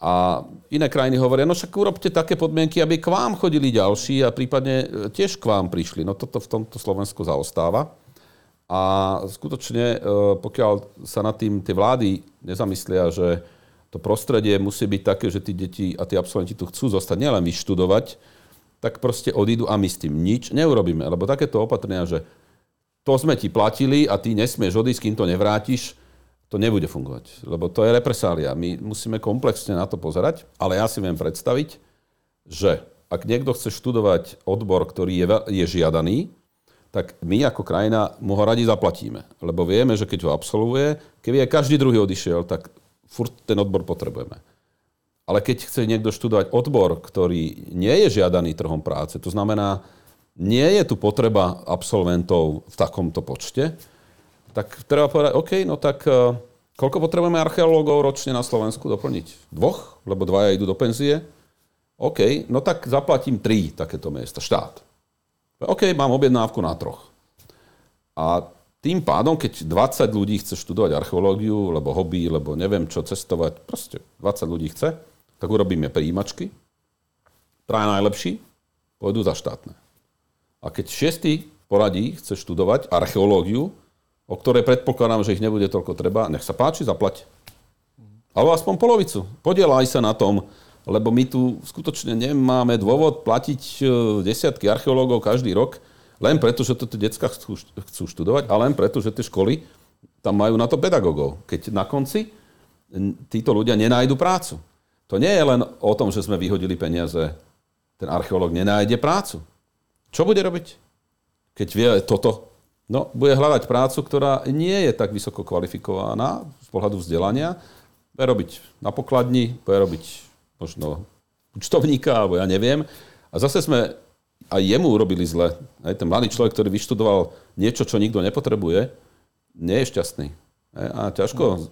A iné krajiny hovoria, no však urobte také podmienky, aby k vám chodili ďalší a prípadne e, tiež k vám prišli. No toto v tomto Slovensku zaostáva. A skutočne, e, pokiaľ sa nad tým tie vlády nezamyslia, že to prostredie musí byť také, že tí deti a tí absolventi tu chcú zostať, nielen vyštudovať, tak proste odídu a my s tým nič neurobíme. Lebo takéto opatrenia, že to sme ti platili a ty nesmieš odísť, kým to nevrátiš, to nebude fungovať, lebo to je represália. My musíme komplexne na to pozerať, ale ja si viem predstaviť, že ak niekto chce študovať odbor, ktorý je, je žiadaný, tak my ako krajina mu ho radi zaplatíme. Lebo vieme, že keď ho absolvuje, keby aj každý druhý odišiel, tak furt ten odbor potrebujeme. Ale keď chce niekto študovať odbor, ktorý nie je žiadaný trhom práce, to znamená, nie je tu potreba absolventov v takomto počte, tak treba povedať, OK, no tak uh, koľko potrebujeme archeológov ročne na Slovensku doplniť? Dvoch? Lebo dvaja idú do penzie? OK, no tak zaplatím tri takéto miesta, štát. OK, mám objednávku na troch. A tým pádom, keď 20 ľudí chce študovať archeológiu, lebo hobby, lebo neviem čo, cestovať, proste 20 ľudí chce, tak urobíme príjimačky. Traja najlepší pôjdu za štátne. A keď šiestý poradí chce študovať archeológiu, o ktorej predpokladám, že ich nebude toľko treba, nech sa páči, zaplať. Alebo aspoň polovicu. Podielaj sa na tom, lebo my tu skutočne nemáme dôvod platiť e, desiatky archeológov každý rok, len preto, že to tie detská chcú, chcú študovať a len preto, že tie školy tam majú na to pedagógov. Keď na konci títo ľudia nenájdu prácu. To nie je len o tom, že sme vyhodili peniaze. Ten archeológ nenájde prácu. Čo bude robiť, keď vie toto No, bude hľadať prácu, ktorá nie je tak vysoko kvalifikovaná z pohľadu vzdelania. Bude robiť na pokladni, bude robiť možno účtovníka, alebo ja neviem. A zase sme aj jemu urobili zle. Aj ten mladý človek, ktorý vyštudoval niečo, čo nikto nepotrebuje, nie je šťastný. A ťažko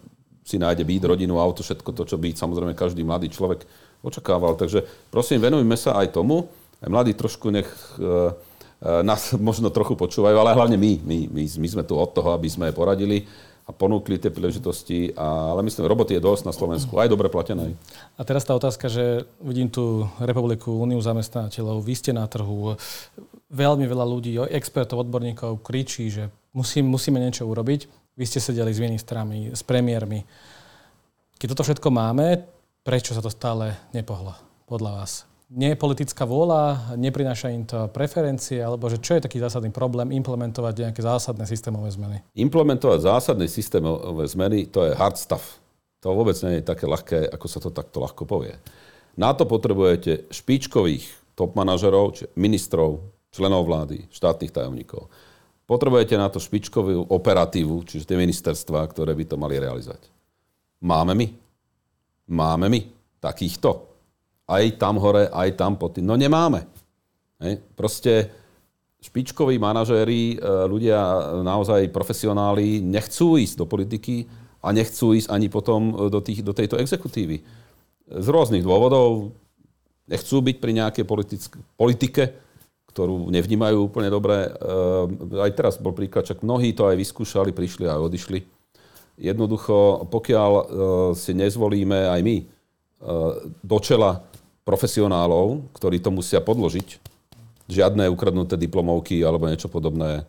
si nájde byt, rodinu, auto, všetko to, čo by samozrejme každý mladý človek očakával. Takže prosím, venujme sa aj tomu. Aj mladí trošku nech uh, nás *laughs* možno trochu počúvajú, ale hlavne my. My, my, my sme tu od toho, aby sme poradili a ponúkli tie príležitosti. A, ale myslím, roboty je dosť na Slovensku, aj dobre platené. A teraz tá otázka, že vidím tu Republiku Úniu zamestnávateľov, vy ste na trhu, veľmi veľa ľudí, expertov, odborníkov kričí, že musí, musíme niečo urobiť. Vy ste sedeli s ministrami, s premiérmi. Keď toto všetko máme, prečo sa to stále nepohlo podľa vás? Nie je politická vôľa, neprináša im to preferencie, alebo že čo je taký zásadný problém implementovať nejaké zásadné systémové zmeny? Implementovať zásadné systémové zmeny, to je hard stuff. To vôbec nie je také ľahké, ako sa to takto ľahko povie. Na to potrebujete špičkových top manažerov, či ministrov, členov vlády, štátnych tajomníkov. Potrebujete na to špičkovú operatívu, čiže tie ministerstva, ktoré by to mali realizovať. Máme my? Máme my takýchto? aj tam hore, aj tam pod tým. No nemáme. Hej. Proste špičkoví manažéri, e, ľudia naozaj profesionáli nechcú ísť do politiky a nechcú ísť ani potom do, tých, do tejto exekutívy. Z rôznych dôvodov nechcú byť pri nejakej politike, ktorú nevnímajú úplne dobre. E, aj teraz bol príklad, čak mnohí to aj vyskúšali, prišli a odišli. Jednoducho, pokiaľ e, si nezvolíme aj my do čela profesionálov, ktorí to musia podložiť. Žiadne ukradnuté diplomovky alebo niečo podobné.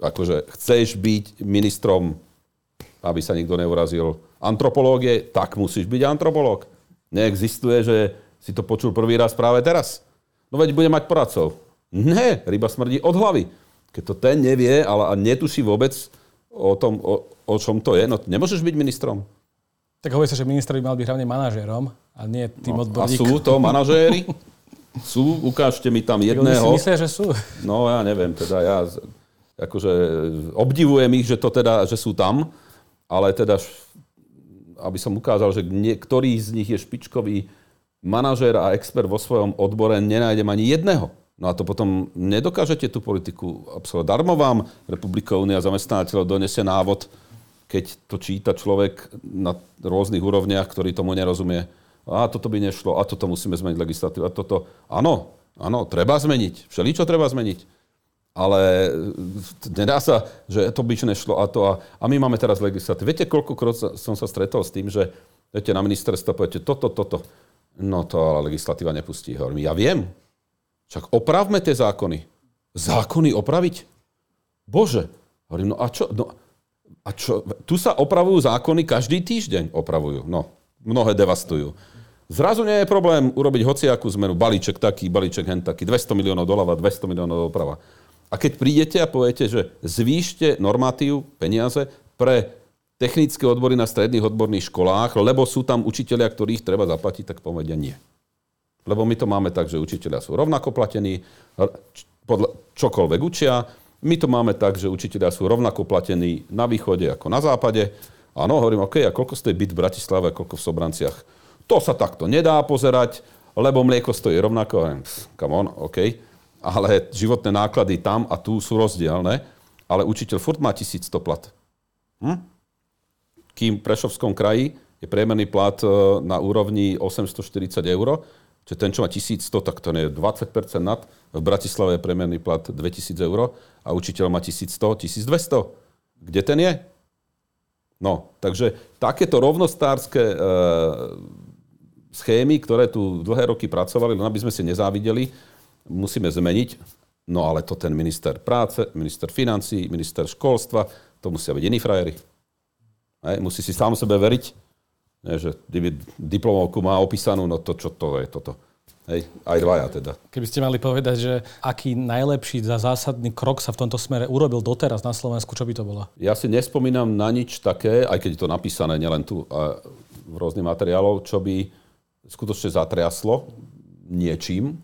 Akože chceš byť ministrom, aby sa nikto neurazil, antropológie, tak musíš byť antropológ. Neexistuje, že si to počul prvý raz práve teraz. No veď bude mať poradcov. Ne, ryba smrdí od hlavy. Keď to ten nevie, ale a netuší vôbec o tom, o, o čom to je, no nemôžeš byť ministrom. Tak hovorí sa, že minister by mal byť hlavne manažérom a nie tým no, odborníkom. A sú to manažéri? sú? Ukážte mi tam jedného. Oni si myslia, že sú. No ja neviem, teda ja akože obdivujem ich, že, to teda, že sú tam, ale teda, aby som ukázal, že niektorý z nich je špičkový manažér a expert vo svojom odbore, nenájdem ani jedného. No a to potom nedokážete tú politiku absolvovať. Darmo vám Republika Únia zamestnávateľov donesie návod, keď to číta človek na rôznych úrovniach, ktorý tomu nerozumie. A toto by nešlo, a toto musíme zmeniť legislatívu, a toto. Áno, áno, treba zmeniť. Všeličo treba zmeniť. Ale nedá sa, že to by nešlo a to. A, a my máme teraz legislatívu. Viete, koľkokrát som sa stretol s tým, že viete, na ministerstvo poviete toto, toto. No to ale legislatíva nepustí. Hovorím, ja viem. Však opravme tie zákony. Zákony opraviť? Bože. Hovorím, no a čo? No, a čo, tu sa opravujú zákony každý týždeň. Opravujú. No, mnohé devastujú. Zrazu nie je problém urobiť hociakú zmenu. Balíček taký, balíček hen taký, 200 miliónov doľava, 200 miliónov doprava. A keď prídete a poviete, že zvýšte normatív, peniaze pre technické odbory na stredných odborných školách, lebo sú tam učiteľia, ktorých treba zaplatiť, tak povedia nie. Lebo my to máme tak, že učiteľia sú rovnako platení, podľa čokoľvek učia, my to máme tak, že učiteľia sú rovnako platení na východe ako na západe. Áno, hovorím, OK, a koľko stojí byt v Bratislave a koľko v Sobranciach? To sa takto nedá pozerať, lebo mlieko stojí rovnako. Come on, OK. Ale životné náklady tam a tu sú rozdielne. Ale učiteľ furt má 1100 plat. Hm? Kým v Prešovskom kraji je priemerný plat e, na úrovni 840 eur, Čiže ten, čo má 1100, tak to je 20% nad. V Bratislave je priemerný plat 2000 eur a učiteľ má 1100, 1200. Kde ten je? No, takže takéto rovnostárske e, schémy, ktoré tu dlhé roky pracovali, len aby sme si nezávideli, musíme zmeniť. No ale to ten minister práce, minister financí, minister školstva, to musia byť iní frajeri. Musí si sám sebe veriť nie, že diplomovku má opísanú, no to čo to je toto. Hej, aj dvaja teda. Keby ste mali povedať, že aký najlepší za zásadný krok sa v tomto smere urobil doteraz na Slovensku, čo by to bolo? Ja si nespomínam na nič také, aj keď je to napísané nielen tu a v rôznych materiálov, čo by skutočne zatriaslo niečím.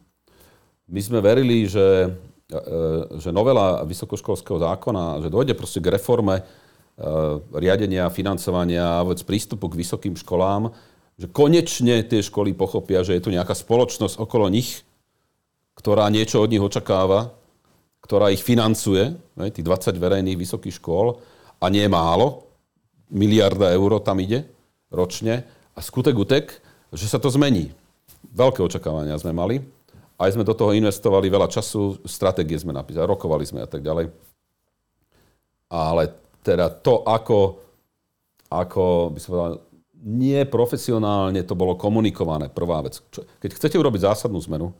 My sme verili, že, e, že novela vysokoškolského zákona, že dojde proste k reforme riadenia, financovania a vôbec prístupu k vysokým školám, že konečne tie školy pochopia, že je tu nejaká spoločnosť okolo nich, ktorá niečo od nich očakáva, ktorá ich financuje, tých 20 verejných vysokých škôl, a nie málo, miliarda eur tam ide. ročne a skutek utek, že sa to zmení. Veľké očakávania sme mali. Aj sme do toho investovali veľa času, stratégie sme napísali, rokovali sme a tak ďalej. Ale teda to, ako, ako by som povedal, nie profesionálne to bolo komunikované, prvá vec. Keď chcete urobiť zásadnú zmenu,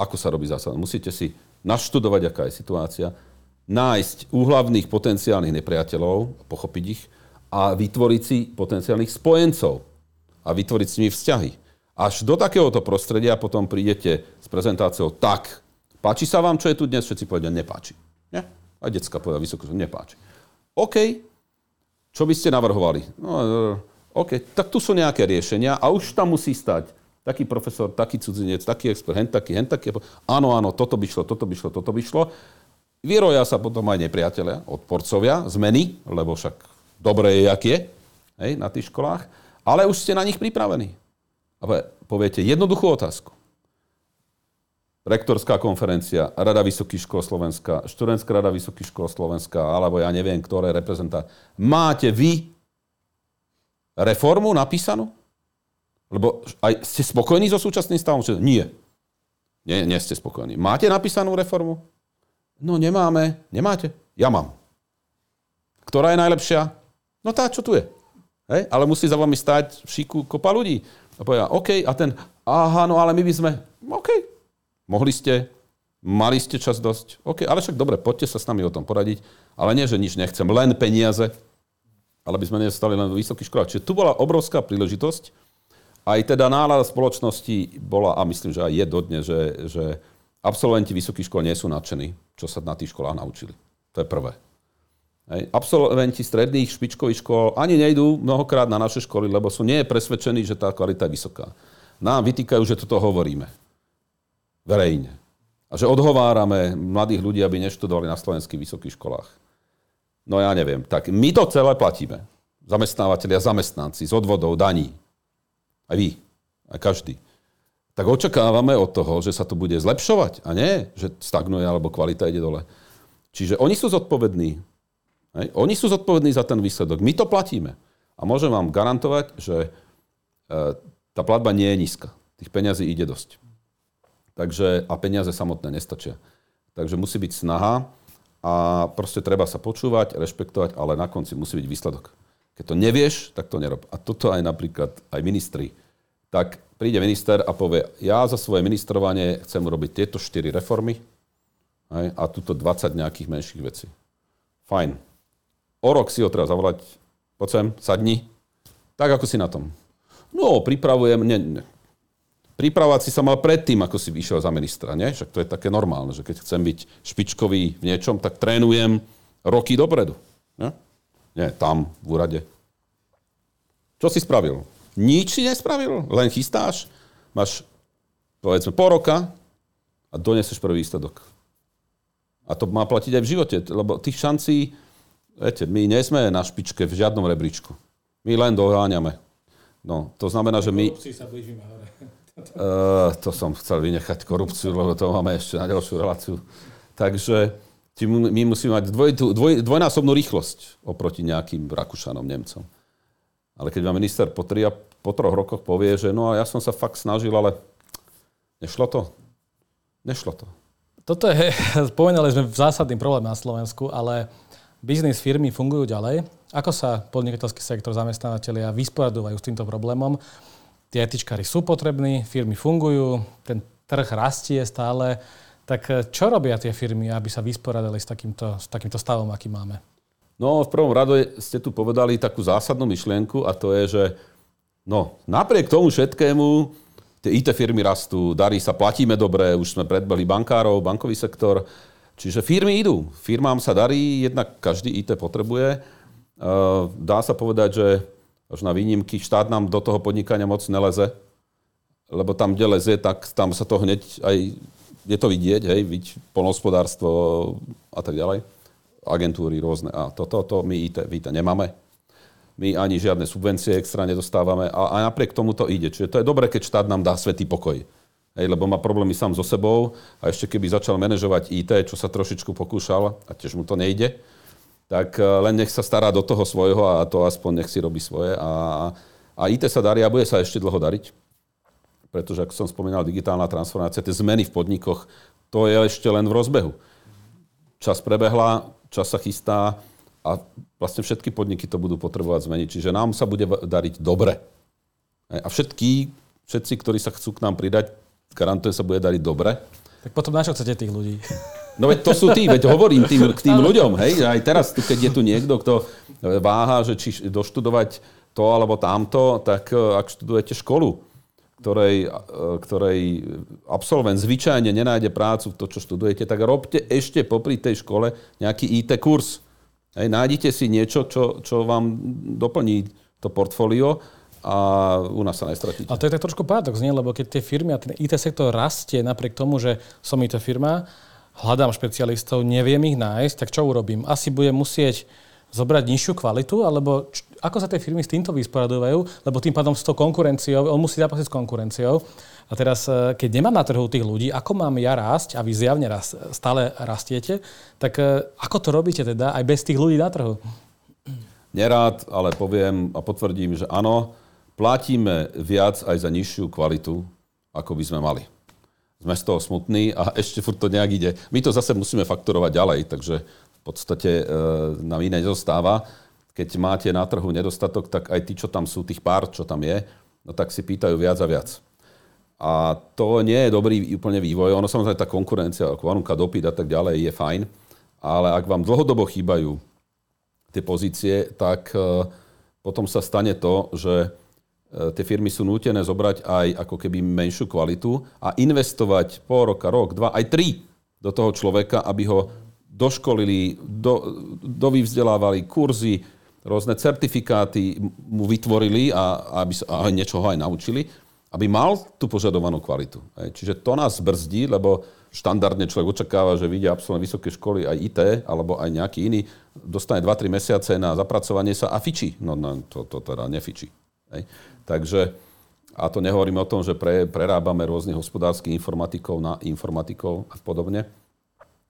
ako sa robí zásadnú? Musíte si naštudovať, aká je situácia, nájsť úhlavných potenciálnych nepriateľov, pochopiť ich a vytvoriť si potenciálnych spojencov a vytvoriť s nimi vzťahy. Až do takéhoto prostredia potom prídete s prezentáciou tak, páči sa vám, čo je tu dnes? Všetci povedia, nepáči. Nie? A detská povedia vysoko, nepáči. OK, čo by ste navrhovali? No, OK, tak tu sú nejaké riešenia a už tam musí stať taký profesor, taký cudzinec, taký expert, hen taký, hen taký. Áno, áno, toto by šlo, toto by šlo, toto by šlo. Vyroja sa potom aj nepriatelia, odporcovia, zmeny, lebo však dobre je, jak je, hej, na tých školách, ale už ste na nich pripravení. A poviete jednoduchú otázku. Rektorská konferencia, Rada Vysokých škôl Slovenska, Študentská rada Vysokých škôl Slovenska, alebo ja neviem, ktoré reprezentá. Máte vy reformu napísanú? Lebo aj ste spokojní so súčasným stavom? Nie. Nie, nie ste spokojní. Máte napísanú reformu? No nemáme. Nemáte? Ja mám. Ktorá je najlepšia? No tá, čo tu je. Hej? Ale musí za vami stať v šíku kopa ľudí. A povedia, OK, a ten, aha, no ale my by sme, OK, mohli ste, mali ste čas dosť, OK, ale však dobre, poďte sa s nami o tom poradiť, ale nie, že nič nechcem, len peniaze, ale by sme nestali len v vysokých školách. Čiže tu bola obrovská príležitosť, aj teda nálada spoločnosti bola, a myslím, že aj je dodne, že, že absolventi vysokých škôl nie sú nadšení, čo sa na tých školách naučili. To je prvé. Hej. Absolventi stredných špičkových škôl ani nejdú mnohokrát na naše školy, lebo sú nie presvedčení, že tá kvalita je vysoká. Nám vytýkajú, že toto hovoríme. Verejne. A že odhovárame mladých ľudí, aby neštudovali na slovenských vysokých školách. No ja neviem. Tak my to celé platíme. Zamestnávateľia, zamestnanci, z odvodov, daní. Aj vy. Aj každý. Tak očakávame od toho, že sa to bude zlepšovať a nie, že stagnuje alebo kvalita ide dole. Čiže oni sú zodpovední. Hej? Oni sú zodpovední za ten výsledok. My to platíme. A môžem vám garantovať, že e, tá platba nie je nízka. Tých peňazí ide dosť. Takže, a peniaze samotné nestačia. Takže musí byť snaha a proste treba sa počúvať, rešpektovať, ale na konci musí byť výsledok. Keď to nevieš, tak to nerob. A toto aj napríklad aj ministri. Tak príde minister a povie, ja za svoje ministrovanie chcem urobiť tieto 4 reformy aj, a túto 20 nejakých menších vecí. Fajn. O rok si ho treba zavolať, poď sem, sadni. Tak, ako si na tom. No, pripravujem, ne, ne. Pripravovať si sa mal predtým, ako si vyšiel za ministra, nie? Však to je také normálne, že keď chcem byť špičkový v niečom, tak trénujem roky dopredu. Nie? Nie, tam, v úrade. Čo si spravil? Nič si nespravil, len chystáš. Máš, povedzme, pol roka a donesieš prvý výsledok. A to má platiť aj v živote, lebo tých šancí, viete, my nie sme na špičke v žiadnom rebríčku. My len doháňame. No, to znamená, že my... sa blížime hore. Uh, to som chcel vynechať korupciu, lebo to máme ešte na ďalšiu reláciu. Takže my musíme mať dvoj, dvoj, dvojnásobnú rýchlosť oproti nejakým Rakúšanom, Nemcom. Ale keď vám minister po, tri, po troch rokoch povie, že no a ja som sa fakt snažil, ale nešlo to. Nešlo to. Toto je, spomenuli sme zásadný problém na Slovensku, ale biznis firmy fungujú ďalej. Ako sa podnikateľský sektor, zamestnávateľia vysporadujú s týmto problémom? Tie etičkári sú potrební, firmy fungujú, ten trh rastie stále. Tak eh, čo robia tie firmy, aby sa vysporadali s takýmto, s takýmto stavom, aký máme? No, v prvom rade ste tu povedali takú zásadnú myšlienku a to je, že no, napriek tomu všetkému tie IT firmy rastú, darí sa, platíme dobre, už sme predbehli bankárov, bankový sektor, čiže firmy idú. Firmám sa darí, jednak každý IT potrebuje. Eh, dá sa povedať, že až na výnimky štát nám do toho podnikania moc neleze, lebo tam, kde leze, tak tam sa to hneď aj je to vidieť, hej, viď polnohospodárstvo a tak ďalej, agentúry rôzne. A toto to, to my IT, IT nemáme. My ani žiadne subvencie extra nedostávame a, a napriek tomu to ide. Čiže to je dobré, keď štát nám dá svetý pokoj. Hej, lebo má problémy sám so sebou a ešte keby začal manažovať IT, čo sa trošičku pokúšal a tiež mu to nejde, tak len nech sa stará do toho svojho a to aspoň nech si robí svoje. A, a IT sa darí a bude sa ešte dlho dariť. Pretože, ako som spomínal, digitálna transformácia, tie zmeny v podnikoch, to je ešte len v rozbehu. Čas prebehla, čas sa chystá a vlastne všetky podniky to budú potrebovať zmeniť. Čiže nám sa bude dariť dobre. A všetky, všetci, ktorí sa chcú k nám pridať, garantujem sa bude dariť dobre. Tak potom na čo chcete tých ľudí? *laughs* No veď to sú tí, veď hovorím tým, k tým ľuďom, hej. Aj teraz, keď je tu niekto, kto váha, že či doštudovať to alebo tamto, tak e, ak študujete školu, ktorej, e, ktorej absolvent zvyčajne nenájde prácu v to, čo študujete, tak robte ešte popri tej škole nejaký IT kurz. Hej, nájdite si niečo, čo, čo vám doplní to portfólio a u nás sa nestratíte. A to je tak trošku paradox, nie? Lebo keď tie firmy a ten IT sektor rastie napriek tomu, že som IT firma, hľadám špecialistov, neviem ich nájsť, tak čo urobím? Asi budem musieť zobrať nižšiu kvalitu, alebo č- ako sa tie firmy s týmto vysporadujú, lebo tým pádom s tou konkurenciou, on musí zápasiť s konkurenciou. A teraz, e, keď nemám na trhu tých ľudí, ako mám ja rásť, a vy zjavne rast, stále rastiete, tak e, ako to robíte teda aj bez tých ľudí na trhu? Nerád, ale poviem a potvrdím, že áno, platíme viac aj za nižšiu kvalitu, ako by sme mali. Sme z toho smutní a *laughs* ešte furt to nejak ide. My to zase musíme fakturovať ďalej, takže v podstate e, nám iné nezostáva. Keď máte na trhu nedostatok, tak aj tí, čo tam sú, tých pár, čo tam je, no tak si pýtajú viac a viac. A to nie je dobrý úplne vývoj. Ono samozrejme tá konkurencia, ponuka, dopyt a tak ďalej je fajn, ale ak vám dlhodobo chýbajú tie pozície, tak e, potom sa stane to, že tie firmy sú nútené zobrať aj ako keby menšiu kvalitu a investovať pol roka, rok, dva, aj tri do toho človeka, aby ho doškolili, do, dovyvzdelávali kurzy, rôzne certifikáty mu vytvorili a, aby sa a niečo ho aj naučili, aby mal tú požadovanú kvalitu. Čiže to nás brzdí, lebo štandardne človek očakáva, že vyjde absolvent vysoké školy aj IT alebo aj nejaký iný, dostane 2-3 mesiace na zapracovanie sa a fičí. No, no to, to teda nefičí. Hej. Takže, a to nehovorím o tom, že pre, prerábame rôznych hospodárskych informatikov na informatikov a podobne.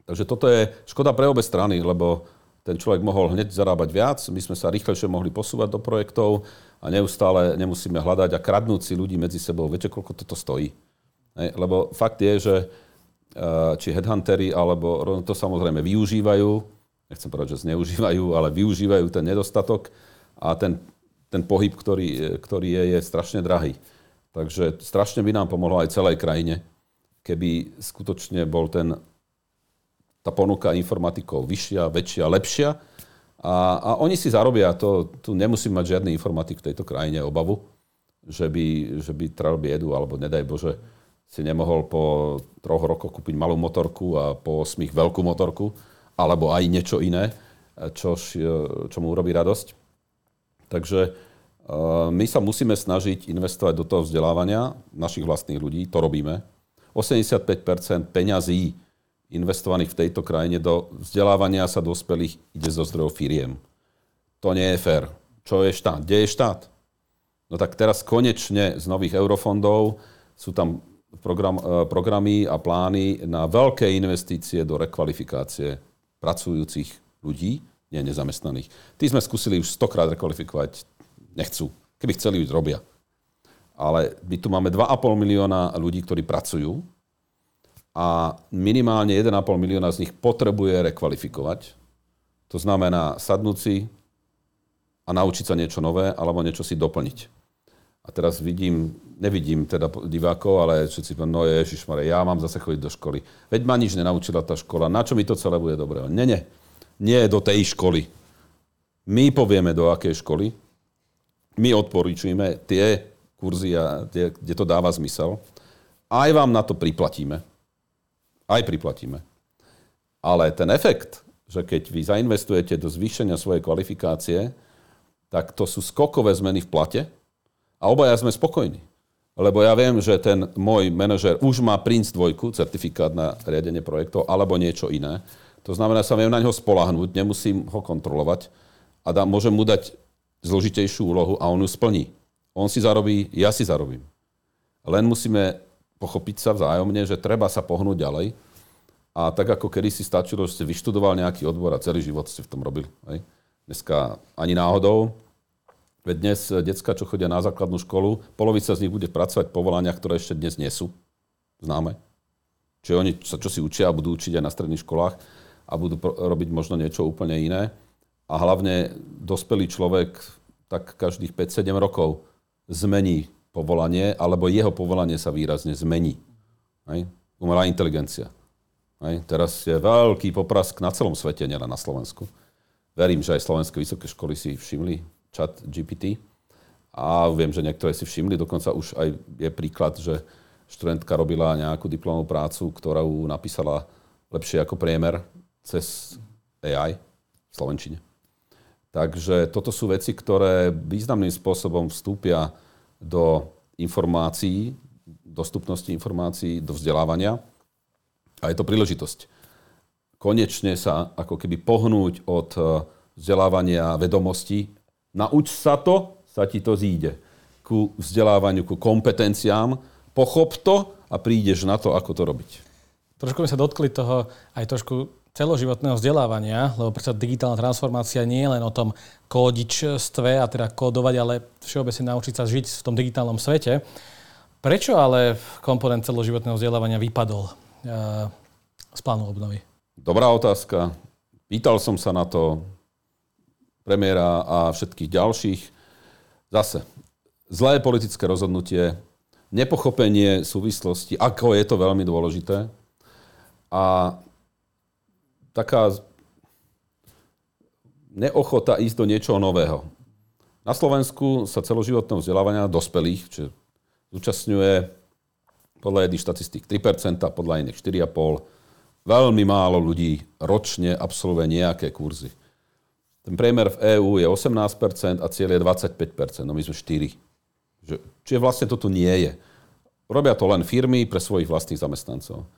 Takže toto je škoda pre obe strany, lebo ten človek mohol hneď zarábať viac, my sme sa rýchlejšie mohli posúvať do projektov a neustále nemusíme hľadať a kradnúť si ľudí medzi sebou. Viete, koľko toto stojí? Hej, lebo fakt je, že eh, či headhuntery, alebo to samozrejme využívajú, nechcem povedať, že zneužívajú, ale využívajú ten nedostatok a ten ten pohyb, ktorý, ktorý je, je strašne drahý. Takže strašne by nám pomohlo aj celej krajine, keby skutočne bol ten, tá ponuka informatikov vyššia, väčšia, lepšia. A, a oni si zarobia, to, tu nemusí mať žiadny informatik v tejto krajine obavu, že by, že by trel biedu, alebo nedaj Bože, si nemohol po troch rokoch kúpiť malú motorku a po osmých veľkú motorku, alebo aj niečo iné, čo, čo mu urobí radosť. Takže uh, my sa musíme snažiť investovať do toho vzdelávania našich vlastných ľudí, to robíme. 85% peňazí investovaných v tejto krajine do vzdelávania sa dospelých ide zo zdrojov firiem. To nie je fér. Čo je štát? Kde je štát? No tak teraz konečne z nových eurofondov sú tam program, e, programy a plány na veľké investície do rekvalifikácie pracujúcich ľudí, nie nezamestnaných. Tí sme skúsili už stokrát rekvalifikovať, nechcú. Keby chceli, už robia. Ale my tu máme 2,5 milióna ľudí, ktorí pracujú a minimálne 1,5 milióna z nich potrebuje rekvalifikovať. To znamená sadnúť si a naučiť sa niečo nové alebo niečo si doplniť. A teraz vidím, nevidím teda divákov, ale všetci povedal, no ježišmare, ja mám zase chodiť do školy. Veď ma nič nenaučila tá škola, na čo mi to celé bude dobré? Nie, nie nie do tej školy. My povieme, do akej školy. My odporúčujeme tie kurzy, tie, kde to dáva zmysel. Aj vám na to priplatíme. Aj priplatíme. Ale ten efekt, že keď vy zainvestujete do zvýšenia svojej kvalifikácie, tak to sú skokové zmeny v plate a obaja sme spokojní. Lebo ja viem, že ten môj manažer už má Prince 2, certifikát na riadenie projektov, alebo niečo iné. To znamená, sa viem na neho spolahnúť, nemusím ho kontrolovať a dá, môžem mu dať zložitejšiu úlohu a on ju splní. On si zarobí, ja si zarobím. Len musíme pochopiť sa vzájomne, že treba sa pohnúť ďalej A tak ako kedy si stačilo, že ste vyštudoval nejaký odbor a celý život ste v tom robili. Hej. Dneska ani náhodou. Veď dnes decka, čo chodia na základnú školu, polovica z nich bude pracovať v povolaniach, ktoré ešte dnes nie sú známe. Čiže oni sa čo si učia a budú učiť aj na stredných školách a budú robiť možno niečo úplne iné. A hlavne dospelý človek tak každých 5-7 rokov zmení povolanie, alebo jeho povolanie sa výrazne zmení. Hej? Umelá inteligencia. Hej? Teraz je veľký poprask na celom svete, nielen na Slovensku. Verím, že aj slovenské vysoké školy si všimli chat GPT. A viem, že niektoré si všimli, dokonca už aj je príklad, že študentka robila nejakú diplomovú prácu, ktorú napísala lepšie ako priemer cez AI v Slovenčine. Takže toto sú veci, ktoré významným spôsobom vstúpia do informácií, dostupnosti informácií, do vzdelávania. A je to príležitosť. Konečne sa ako keby pohnúť od eh, vzdelávania vedomostí. Nauč sa to, sa ti to zíde. Ku vzdelávaniu, ku kompetenciám. Pochop to a prídeš na to, ako to robiť. Trošku sme sa dotkli toho aj trošku celoživotného vzdelávania, lebo predsa digitálna transformácia nie je len o tom kódičstve a teda kódovať, ale všeobecne naučiť sa žiť v tom digitálnom svete. Prečo ale komponent celoživotného vzdelávania vypadol uh, z plánu obnovy? Dobrá otázka. Pýtal som sa na to premiéra a všetkých ďalších. Zase, zlé politické rozhodnutie, nepochopenie súvislosti, ako je to veľmi dôležité. A taká neochota ísť do niečoho nového. Na Slovensku sa celoživotného vzdelávania dospelých, čiže zúčastňuje podľa jedných štatistík 3%, podľa iných 4,5%. Veľmi málo ľudí ročne absolvuje nejaké kurzy. Ten priemer v EÚ je 18% a cieľ je 25%, no my sme 4. Čiže vlastne to tu nie je. Robia to len firmy pre svojich vlastných zamestnancov.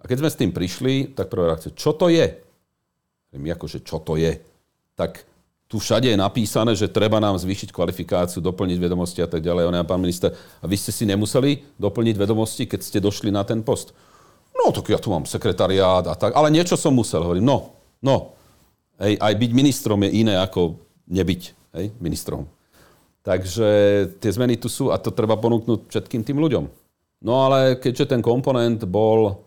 A keď sme s tým prišli, tak prvá reakcia, čo to je? My akože, čo to je? Tak tu všade je napísané, že treba nám zvýšiť kvalifikáciu, doplniť vedomosti a tak ďalej. On pán minister, a vy ste si nemuseli doplniť vedomosti, keď ste došli na ten post. No, tak ja tu mám sekretariát a tak, ale niečo som musel. Hovorím, no, no. Hej, aj byť ministrom je iné ako nebyť hej, ministrom. Takže tie zmeny tu sú a to treba ponúknuť všetkým tým ľuďom. No ale keďže ten komponent bol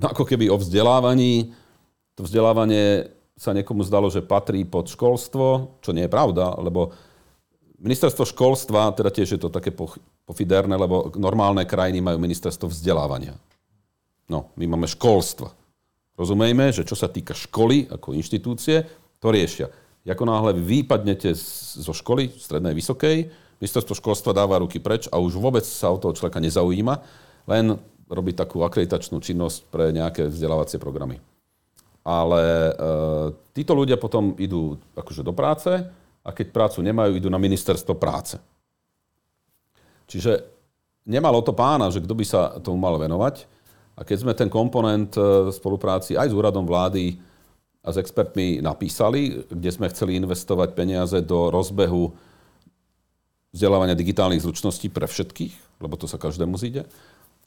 ako keby o vzdelávaní. To vzdelávanie sa niekomu zdalo, že patrí pod školstvo, čo nie je pravda, lebo ministerstvo školstva, teda tiež je to také pofiderné, lebo normálne krajiny majú ministerstvo vzdelávania. No, my máme školstvo. Rozumejme, že čo sa týka školy ako inštitúcie, to riešia. Ako náhle vy vypadnete zo školy, strednej, vysokej, ministerstvo školstva dáva ruky preč a už vôbec sa o toho človeka nezaujíma, len robiť takú akreditačnú činnosť pre nejaké vzdelávacie programy. Ale e, títo ľudia potom idú akože do práce a keď prácu nemajú, idú na ministerstvo práce. Čiže nemalo to pána, že kto by sa tomu mal venovať. A keď sme ten komponent v spolupráci aj s úradom vlády a s expertmi napísali, kde sme chceli investovať peniaze do rozbehu vzdelávania digitálnych zručností pre všetkých, lebo to sa každému zíde,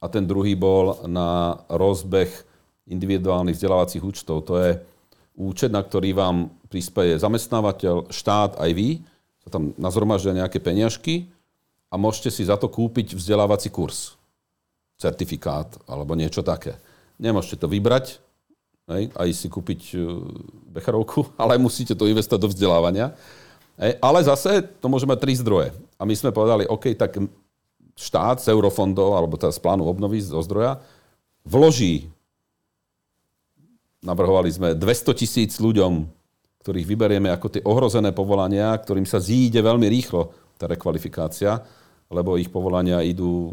a ten druhý bol na rozbeh individuálnych vzdelávacích účtov. To je účet, na ktorý vám prispieje zamestnávateľ, štát, aj vy. Sa tam nazhromaždia nejaké peniažky a môžete si za to kúpiť vzdelávací kurz, certifikát alebo niečo také. Nemôžete to vybrať, hej, aj si kúpiť e, becharovku, *laughs* ale musíte to investovať do vzdelávania. Hej, ale zase to môže mať tri zdroje. A my sme povedali, OK, tak štát z eurofondov, alebo teda z plánu obnovy zo zdroja, vloží, navrhovali sme 200 tisíc ľuďom, ktorých vyberieme ako tie ohrozené povolania, ktorým sa zíde veľmi rýchlo tá rekvalifikácia, lebo ich povolania idú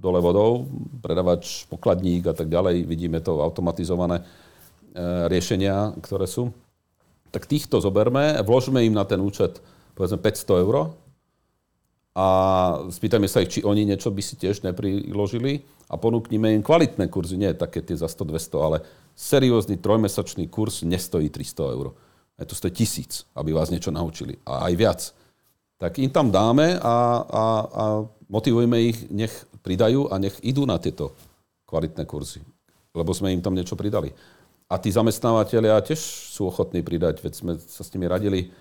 dole vodou, predavač, pokladník a tak ďalej, vidíme to automatizované e, riešenia, ktoré sú. Tak týchto zoberme, vložme im na ten účet povedzme 500 eur a spýtajme sa ich, či oni niečo by si tiež nepriložili a ponúknime im kvalitné kurzy, nie také tie za 100-200, ale seriózny trojmesačný kurz nestojí 300 eur. Je to stojí tisíc, aby vás niečo naučili a aj viac. Tak im tam dáme a, a, a motivujeme ich, nech pridajú a nech idú na tieto kvalitné kurzy, lebo sme im tam niečo pridali. A tí zamestnávateľia tiež sú ochotní pridať, veď sme sa s nimi radili,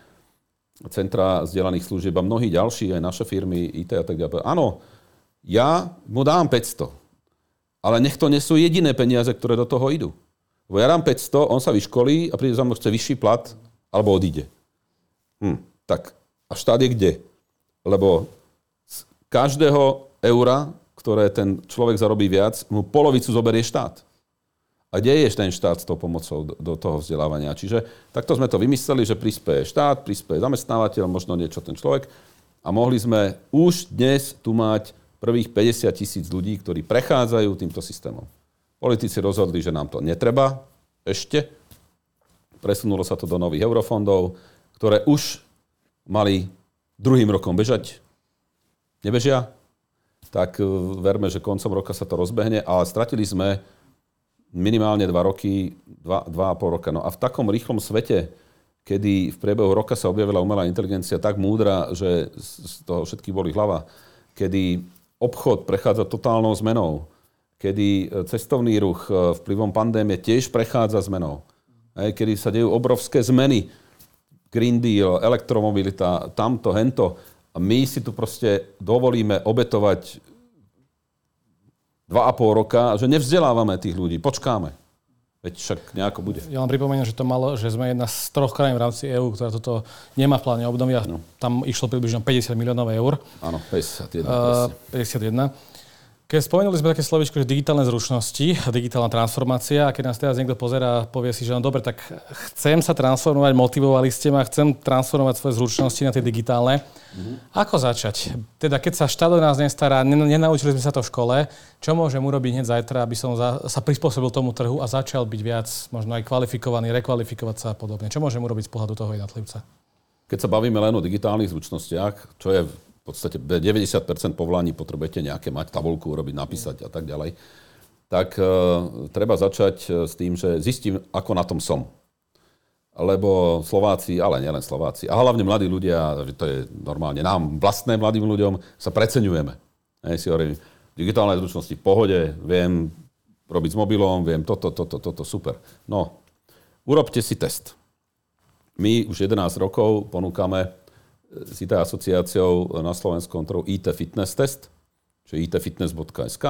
centra vzdelaných služieb a mnohí ďalší, aj naše firmy, IT a tak ďalej. Áno, ja mu dám 500, ale nech to nesú jediné peniaze, ktoré do toho idú. Lebo ja dám 500, on sa vyškolí a príde za mnou, chce vyšší plat, alebo odíde. Hm, tak a štát je kde? Lebo z každého eura, ktoré ten človek zarobí viac, mu polovicu zoberie štát. A kde je ten štát s tou pomocou do, toho vzdelávania? Čiže takto sme to vymysleli, že prispieje štát, prispieje zamestnávateľ, možno niečo ten človek. A mohli sme už dnes tu mať prvých 50 tisíc ľudí, ktorí prechádzajú týmto systémom. Politici rozhodli, že nám to netreba ešte. Presunulo sa to do nových eurofondov, ktoré už mali druhým rokom bežať. Nebežia? Tak eh, verme, že koncom roka sa to rozbehne, ale stratili sme minimálne dva roky, dva, dva a pol roka. No a v takom rýchlom svete, kedy v priebehu roka sa objavila umelá inteligencia tak múdra, že z toho všetky boli hlava, kedy obchod prechádza totálnou zmenou, kedy e, cestovný ruch e, vplyvom pandémie tiež prechádza zmenou, kedy sa dejú obrovské zmeny, Green Deal, elektromobilita, tamto, hento. A my si tu proste dovolíme obetovať dva a pol roka, že nevzdelávame tých ľudí, počkáme. Veď však nejako bude. Ja vám pripomeniem, že to malo, že sme jedna z troch krajín v rámci EÚ, ktorá toto nemá v pláne obnovia. No. Tam išlo približne 50 miliónov eur. Áno, 51. Uh, 51. Keď spomenuli sme také slovičko, že digitálne zručnosti, digitálna transformácia, a keď nás teraz niekto pozera a povie si, že no dobre, tak chcem sa transformovať, motivovali ste ma, chcem transformovať svoje zručnosti na tie digitálne. Mm-hmm. Ako začať? Teda keď sa štát o nás nestará, nenaučili sme sa to v škole, čo môžem urobiť hneď zajtra, aby som za, sa prispôsobil tomu trhu a začal byť viac, možno aj kvalifikovaný, rekvalifikovať sa a podobne. Čo môžem urobiť z pohľadu toho jednotlivca? Keď sa bavíme len o digitálnych zručnostiach, čo je podstate 90% povolaní potrebujete nejaké mať tabulku, urobiť, napísať a tak ďalej, tak e, treba začať e, s tým, že zistím, ako na tom som. Lebo Slováci, ale nielen Slováci, a hlavne mladí ľudia, to je normálne nám, vlastné mladým ľuďom, sa preceňujeme. Hej, si hovorím, digitálne zručnosti v pohode, viem robiť s mobilom, viem toto, toto, toto, super. No, urobte si test. My už 11 rokov ponúkame s IT asociáciou na Slovensku kontrolu IT Fitness Test, čiže itfitness.sk.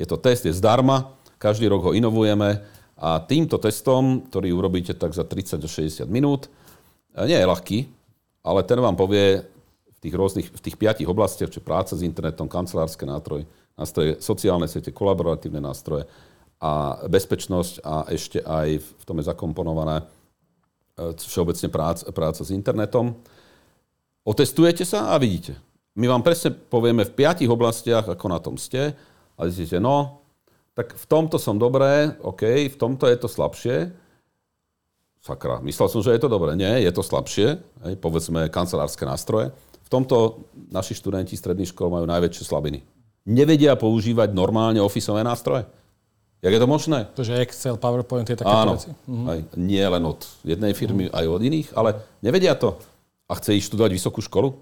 Je to test, je zdarma, každý rok ho inovujeme a týmto testom, ktorý urobíte tak za 30 do 60 minút, nie je ľahký, ale ten vám povie v tých rôznych, v tých piatich oblastiach, čiže práca s internetom, kancelárske nástroje, nástroje, sociálne siete, kolaboratívne nástroje a bezpečnosť a ešte aj v tom je zakomponované e, všeobecne práca, práca s internetom. Otestujete sa a vidíte. My vám presne povieme v piatich oblastiach, ako na tom ste a zistíte, no, tak v tomto som dobré, OK, v tomto je to slabšie. Sakra, myslel som, že je to dobré. Nie, je to slabšie, hej, povedzme kancelárske nástroje. V tomto naši študenti stredných škôl majú najväčšie slabiny. Nevedia používať normálne ofisové nástroje. Jak je to možné? že Excel, PowerPoint je také Áno, veci. Mhm. Aj, nie len od jednej firmy, mhm. aj od iných, ale nevedia to a chce ísť študovať vysokú školu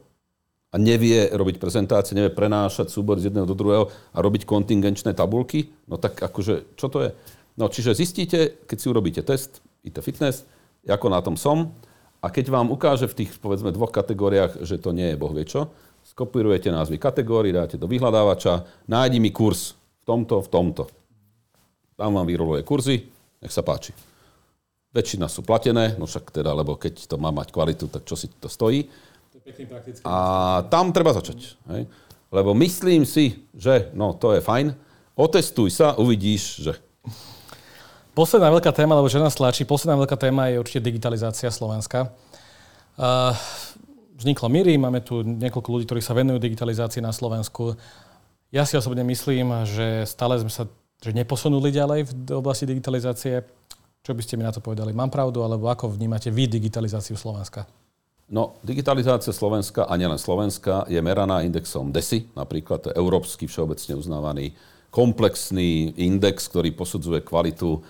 a nevie robiť prezentácie, nevie prenášať súbor z jedného do druhého a robiť kontingenčné tabulky, no tak akože, čo to je? No čiže zistíte, keď si urobíte test IT Fitness, ako na tom som, a keď vám ukáže v tých, povedzme, dvoch kategóriách, že to nie je boh vie čo, skopírujete názvy kategórií, dáte do vyhľadávača, nájdi mi kurz v tomto, v tomto. Tam vám vyroluje kurzy, nech sa páči. Väčšina sú platené, no však teda, lebo keď to má mať kvalitu, tak čo si to stojí. A tam treba začať. Hej? Lebo myslím si, že no to je fajn. Otestuj sa, uvidíš, že... Posledná veľká téma, lebo že nás tlačí, posledná veľká téma je určite digitalizácia Slovenska. Uh, vzniklo Miri, máme tu niekoľko ľudí, ktorí sa venujú digitalizácii na Slovensku. Ja si osobne myslím, že stále sme sa že neposunuli ďalej v oblasti digitalizácie. Čo by ste mi na to povedali? Mám pravdu, alebo ako vnímate vy digitalizáciu Slovenska? No, digitalizácia Slovenska, a nielen Slovenska, je meraná indexom DESI, napríklad to je európsky všeobecne uznávaný komplexný index, ktorý posudzuje kvalitu e,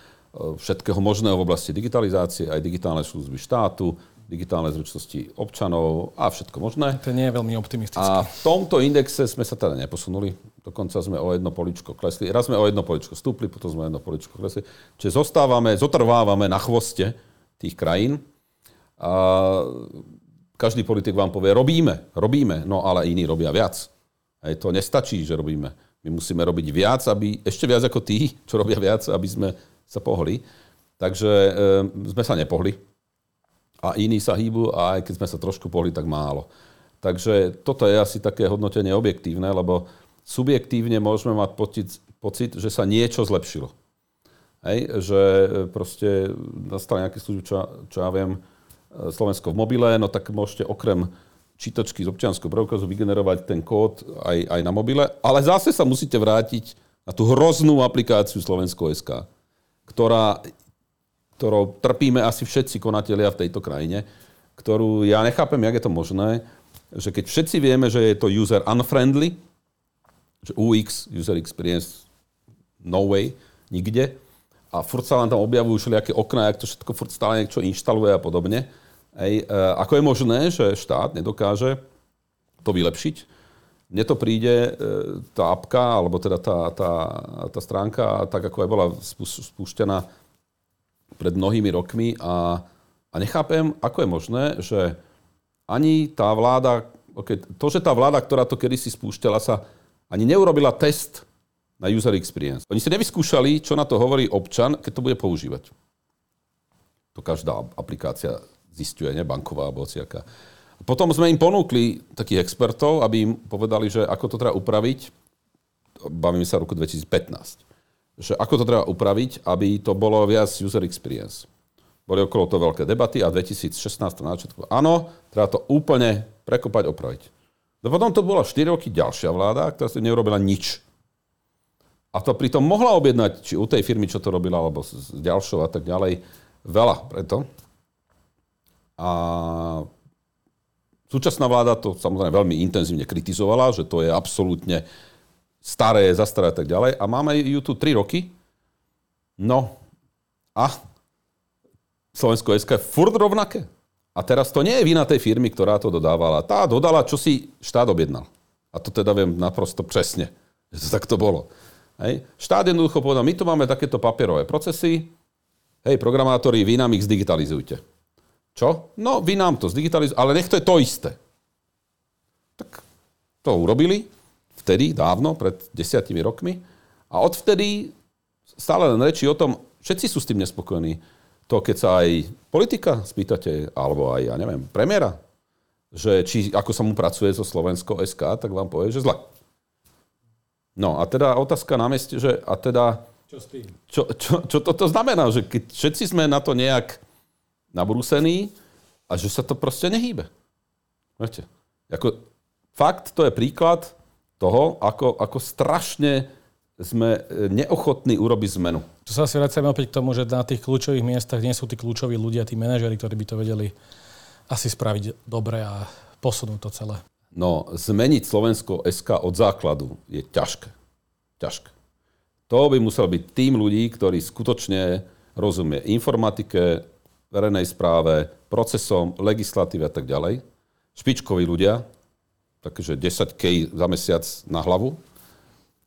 všetkého možného v oblasti digitalizácie, aj digitálne služby štátu, digitálne zručnosti občanov a všetko možné. To nie je veľmi optimistické. A v tomto indexe sme sa teda neposunuli. Dokonca sme o jedno poličko klesli. Raz sme o jedno poličko stúpli, potom sme o jedno poličko klesli. Čiže zostávame, zotrvávame na chvoste tých krajín. A každý politik vám povie, robíme, robíme, no ale iní robia viac. Hej, to nestačí, že robíme. My musíme robiť viac, aby, ešte viac ako tí, čo robia viac, aby sme sa pohli. Takže e, sme sa nepohli. A iní sa hýbu a aj keď sme sa trošku pohli, tak málo. Takže toto je asi také hodnotenie objektívne, lebo subjektívne môžeme mať pocit, pocit že sa niečo zlepšilo. Hej, že proste nastal nejaký služby, čo, čo ja viem, Slovensko v mobile, no tak môžete okrem čítačky z občianského preukazu vygenerovať ten kód aj, aj na mobile, ale zase sa musíte vrátiť na tú hroznú aplikáciu Slovensko SK, ktorá, ktorou trpíme asi všetci konatelia v tejto krajine, ktorú ja nechápem, jak je to možné, že keď všetci vieme, že je to user unfriendly, že UX, user experience, no way, nikde, a furt sa vám tam objavujú všelijaké okná, jak to všetko furt stále niečo inštaluje a podobne. Ej, e, ako je možné, že štát nedokáže to vylepšiť? Mne to príde, e, tá apka, alebo teda tá, tá, tá stránka, tak ako aj bola spúšťaná pred mnohými rokmi a, a nechápem, ako je možné, že ani tá vláda, okay, to, že tá vláda, ktorá to kedysi spúšťala, sa ani neurobila test na user experience. Oni si nevyskúšali, čo na to hovorí občan, keď to bude používať. To každá aplikácia zistuje, ne? banková alebo hociaká. Potom sme im ponúkli takých expertov, aby im povedali, že ako to treba upraviť. Bavíme sa roku 2015. Že ako to treba upraviť, aby to bolo viac user experience. Boli okolo toho veľké debaty a 2016 na začiatku, áno, treba to úplne prekopať, opraviť. No potom to bola 4 roky ďalšia vláda, ktorá si neurobila nič. A to pritom mohla objednať, či u tej firmy, čo to robila, alebo s ďalšou a tak ďalej, veľa preto. A súčasná vláda to samozrejme veľmi intenzívne kritizovala, že to je absolútne staré, zastaré a tak ďalej. A máme ju tu 3 roky. No a Slovensko SK je furt rovnaké. A teraz to nie je vina tej firmy, ktorá to dodávala. Tá dodala, čo si štát objednal. A to teda viem naprosto presne, že to takto bolo. Hej. Štát jednoducho povedal, my tu máme takéto papierové procesy, hej, programátori, vy nám ich zdigitalizujte. Čo? No, vy nám to zdigitalizujte, ale nech to je to isté. Tak to urobili vtedy, dávno, pred desiatimi rokmi. A odvtedy stále len reči o tom, všetci sú s tým nespokojní to, keď sa aj politika spýtate, alebo aj, ja neviem, premiéra, že či ako sa mu pracuje so Slovensko SK, tak vám povie, že zle. No a teda otázka na mieste, že a teda... Čo s tým? Čo, čo, čo toto znamená? Že keď všetci sme na to nejak nabrúsení a že sa to proste nehýbe. Viete? Ako, fakt to je príklad toho, ako, ako strašne sme e, neochotní urobiť zmenu. Tu sa asi vracame opäť k tomu, že na tých kľúčových miestach nie sú tí kľúčoví ľudia, tí manažery, ktorí by to vedeli asi spraviť dobre a posunúť to celé. No, zmeniť Slovensko SK od základu je ťažké. Ťažké. To by musel byť tým ľudí, ktorí skutočne rozumie informatike, verejnej správe, procesom, legislatíve a tak ďalej. Špičkoví ľudia, takže 10 K za mesiac na hlavu,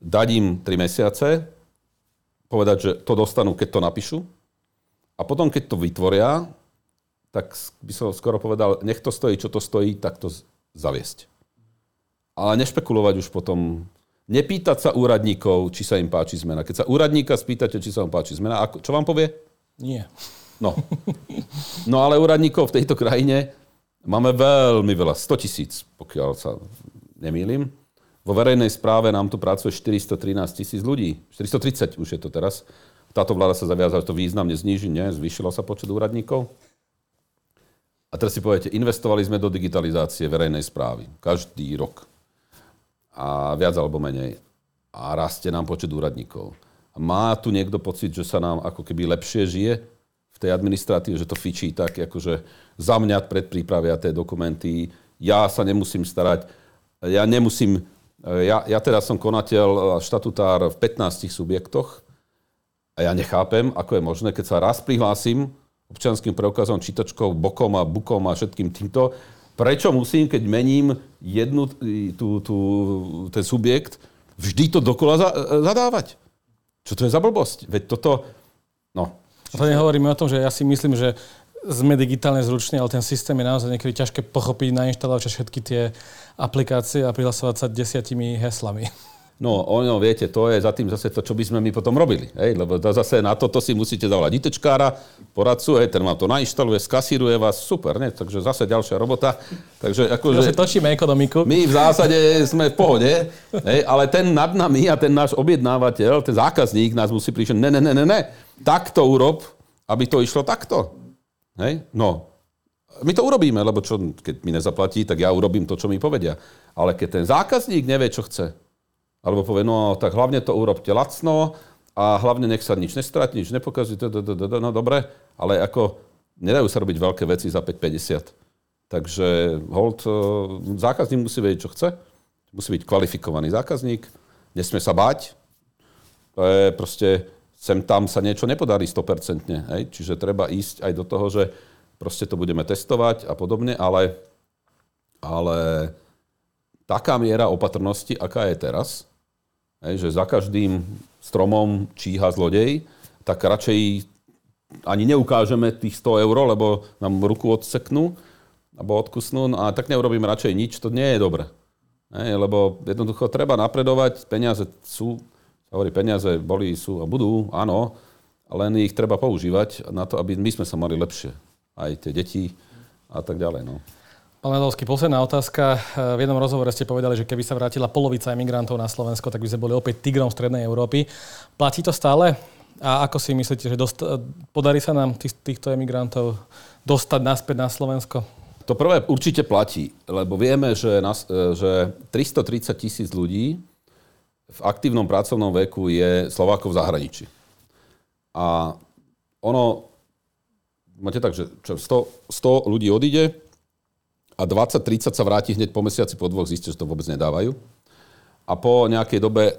dať im 3 mesiace, povedať, že to dostanú, keď to napíšu. A potom, keď to vytvoria, tak by som skoro povedal, nech to stojí, čo to stojí, tak to zaviesť. Ale nešpekulovať už potom, nepýtať sa úradníkov, či sa im páči zmena. Keď sa úradníka spýtate, či sa vám páči zmena, ako, čo vám povie? Nie. No. No ale úradníkov v tejto krajine máme veľmi veľa, 100 tisíc, pokiaľ sa nemýlim. Vo verejnej správe nám tu pracuje 413 tisíc ľudí. 430 už je to teraz. Táto vláda sa zaviazala, že to významne zníži. Nie, zvýšilo sa počet úradníkov. A teraz si poviete, investovali sme do digitalizácie verejnej správy. Každý rok. A viac alebo menej. A rastie nám počet úradníkov. A má tu niekto pocit, že sa nám ako keby lepšie žije v tej administratíve, že to fičí tak, akože za mňa predprípravia tie dokumenty, ja sa nemusím starať, ja nemusím ja, ja teda som konateľ štatutár v 15 subjektoch a ja nechápem, ako je možné, keď sa raz prihlásim občianským preukazom, čítačkou, bokom a bukom a všetkým týmto, prečo musím, keď mením jednu, tú, tú, ten subjekt, vždy to dokola za, zadávať. Čo to je za blbosť? Veď toto, no. A to nehovoríme o tom, že ja si myslím, že sme digitálne zruční, ale ten systém je naozaj niekedy ťažké pochopiť, nainštalovať všetky tie aplikácie a prihlasovať sa desiatimi heslami. No, ono, viete, to je za tým zase to, čo by sme my potom robili. Hej? Lebo to zase na toto si musíte zavolať ITčkára, poradcu, hej, ten vám to nainštaluje, skasíruje vás, super, ne? Takže zase ďalšia robota. Takže akože... Zase točíme ekonomiku. My v zásade sme v pohode, hej? ale ten nad nami a ten náš objednávateľ, ten zákazník nás musí prísť, ne, ne, ne, ne, ne, takto urob, aby to išlo takto. Hej? No, my to urobíme, lebo čo, keď mi nezaplatí, tak ja urobím to, čo mi povedia. Ale keď ten zákazník nevie, čo chce, alebo povie, no tak hlavne to urobte lacno a hlavne nech sa nič nestratí, nič nepokazí, no dobre, ale ako nedajú sa robiť veľké veci za 5,50. Takže hold, e, zákazník musí vedieť, čo chce, musí byť kvalifikovaný zákazník, nesmie sa báť, to je proste, sem tam sa niečo nepodarí 100%, hej? čiže treba ísť aj do toho, že proste to budeme testovať a podobne, ale, ale taká miera opatrnosti, aká je teraz, hej, že za každým stromom číha zlodej, tak radšej ani neukážeme tých 100 eur, lebo nám ruku odseknú alebo odkusnú, no a tak neurobíme radšej nič, to nie je dobre. Hej, lebo jednoducho treba napredovať, peniaze sú, hovorí, peniaze boli, sú a budú, áno, len ich treba používať na to, aby my sme sa mali lepšie. Aj tie deti a tak ďalej. No. Pán Ledovský, posledná otázka. V jednom rozhovore ste povedali, že keby sa vrátila polovica emigrantov na Slovensko, tak by sme boli opäť tigrom strednej Európy. Platí to stále? A ako si myslíte, že dost- podarí sa nám tých, týchto emigrantov dostať naspäť na Slovensko? To prvé určite platí, lebo vieme, že, nás, že 330 tisíc ľudí v aktívnom pracovnom veku je Slovákov v zahraničí. A ono, máte tak, že 100, 100 ľudí odíde, a 20-30 sa vráti hneď po mesiaci, po dvoch, zistíte, že to vôbec nedávajú. A po nejakej dobe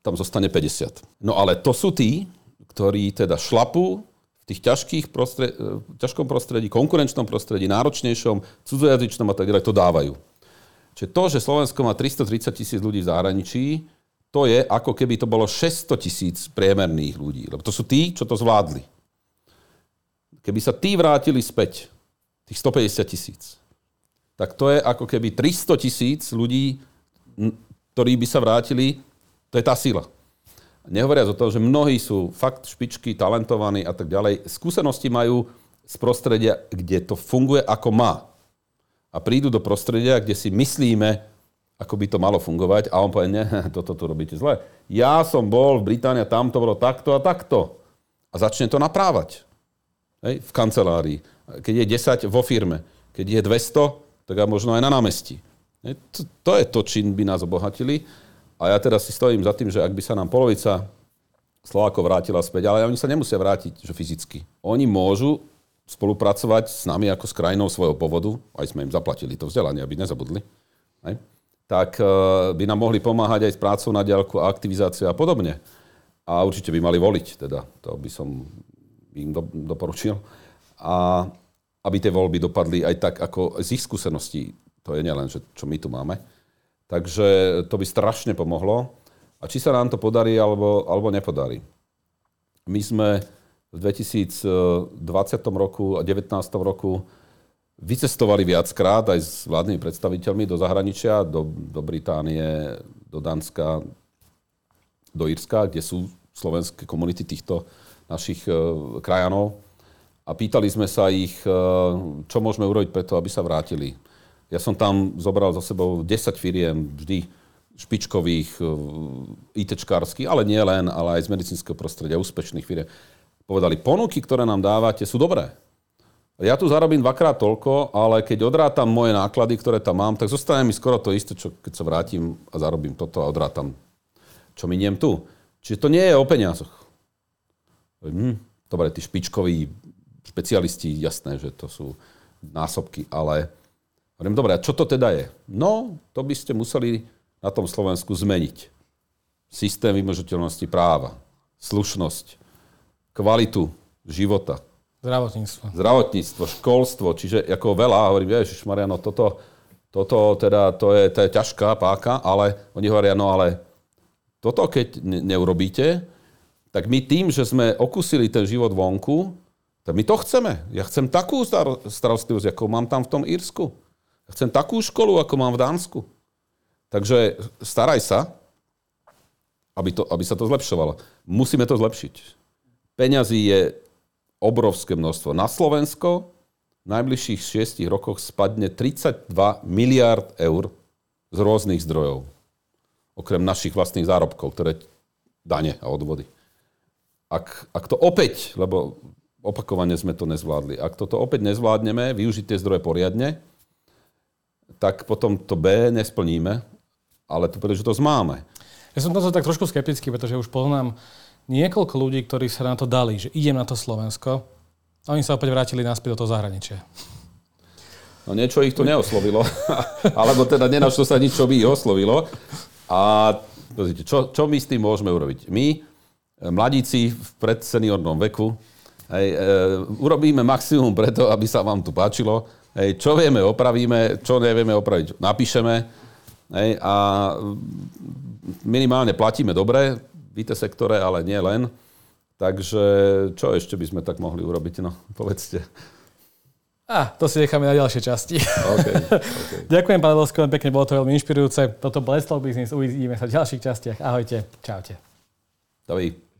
tam zostane 50. No ale to sú tí, ktorí teda šlapú v tých ťažkých prostred, e, ťažkom prostredí, konkurenčnom prostredí, náročnejšom, cudzojazyčnom a tak ďalej, to dávajú. Čiže to, že Slovensko má 330 tisíc ľudí v zahraničí, to je ako keby to bolo 600 tisíc priemerných ľudí. Lebo to sú tí, čo to zvládli. Keby sa tí vrátili späť, tých 150 tisíc, tak to je ako keby 300 tisíc ľudí, ktorí by sa vrátili, to je tá sila. Nehovoriac o tom, že mnohí sú fakt špičky, talentovaní a tak ďalej. Skúsenosti majú z prostredia, kde to funguje ako má. A prídu do prostredia, kde si myslíme, ako by to malo fungovať a on povie, nie, *laughs* toto tu robíte zle. Ja som bol v Británii, tam to bolo takto a takto. A začne to naprávať. Hej, v kancelárii. Keď je 10 vo firme. Keď je 200, tak a možno aj na námestí. To, to je to, čím by nás obohatili. A ja teraz si stojím za tým, že ak by sa nám polovica Slovákov vrátila späť, ale oni sa nemusia vrátiť že fyzicky. Oni môžu spolupracovať s nami ako s krajinou svojho povodu, aj sme im zaplatili to vzdelanie, aby nezabudli, aj? Tak e, by nám mohli pomáhať aj s prácou na diaľku a aktivizáciou a podobne. A určite by mali voliť, teda to by som im do, doporučil. A aby tie voľby dopadli aj tak, ako z ich skúseností. To je nielen, že čo my tu máme. Takže to by strašne pomohlo. A či sa nám to podarí, alebo, alebo nepodarí. My sme v 2020 roku a 2019 roku vycestovali viackrát aj s vládnymi predstaviteľmi do zahraničia, do, do Británie, do Dánska, do Írska, kde sú slovenské komunity týchto našich uh, krajanov a pýtali sme sa ich, e, čo môžeme urobiť preto, aby sa vrátili. Ja som tam zobral za sebou 10 firiem, vždy špičkových, e, ITčkárskych, ale nie len, ale aj z medicínskeho prostredia, úspešných firiem. Povedali, ponuky, ktoré nám dávate, sú dobré. Ja tu zarobím dvakrát toľko, ale keď odrátam moje náklady, ktoré tam mám, tak zostane mi skoro to isté, čo keď sa vrátim a zarobím toto a odrátam, čo miniem tu. Čiže to nie je o peniazoch. Hm, dobre, tí špičkoví špecialisti, jasné, že to sú násobky, ale hovorím, dobre, a čo to teda je? No, to by ste museli na tom Slovensku zmeniť. Systém vymožiteľnosti práva, slušnosť, kvalitu života. Zdravotníctvo. Zdravotníctvo, školstvo, čiže ako veľa, hovorím, Ježiš Mariano, toto, toto teda, to je, to je ťažká páka, ale oni hovoria, no ale toto keď neurobíte, tak my tým, že sme okusili ten život vonku, tak my to chceme. Ja chcem takú star- starostlivosť, ako mám tam v tom Írsku. Ja chcem takú školu, ako mám v Dánsku. Takže staraj sa, aby, to, aby sa to zlepšovalo. Musíme to zlepšiť. Peňazí je obrovské množstvo. Na Slovensko v najbližších 6 rokoch spadne 32 miliard eur z rôznych zdrojov. Okrem našich vlastných zárobkov, ktoré dane a odvody. Ak, ak to opäť, lebo opakovane sme to nezvládli, ak toto opäť nezvládneme, využiť tie zdroje poriadne, tak potom to B nesplníme, ale tú príležitosť máme. Ja som to tak trošku skeptický, pretože už poznám niekoľko ľudí, ktorí sa na to dali, že idem na to Slovensko oni sa opäť vrátili naspäť do toho zahraničia. No niečo ich to neoslovilo, *laughs* alebo teda nenašlo sa nič, čo by ich oslovilo. A čo, čo my s tým môžeme urobiť? My, mladíci v predseniornom veku, hej, e, urobíme maximum preto, aby sa vám tu páčilo. Hej, čo vieme, opravíme, čo nevieme opraviť, napíšeme. Hej, a minimálne platíme dobre IT sektore, ale nie len. Takže čo ešte by sme tak mohli urobiť? No, povedzte. A, to si necháme na ďalšie časti. Okay, *laughs* okay. Ďakujem, pán Lesko, pekne, bolo to veľmi inšpirujúce. Toto bol Business, uvidíme sa v ďalších častiach. Ahojte, čaute. Dovi.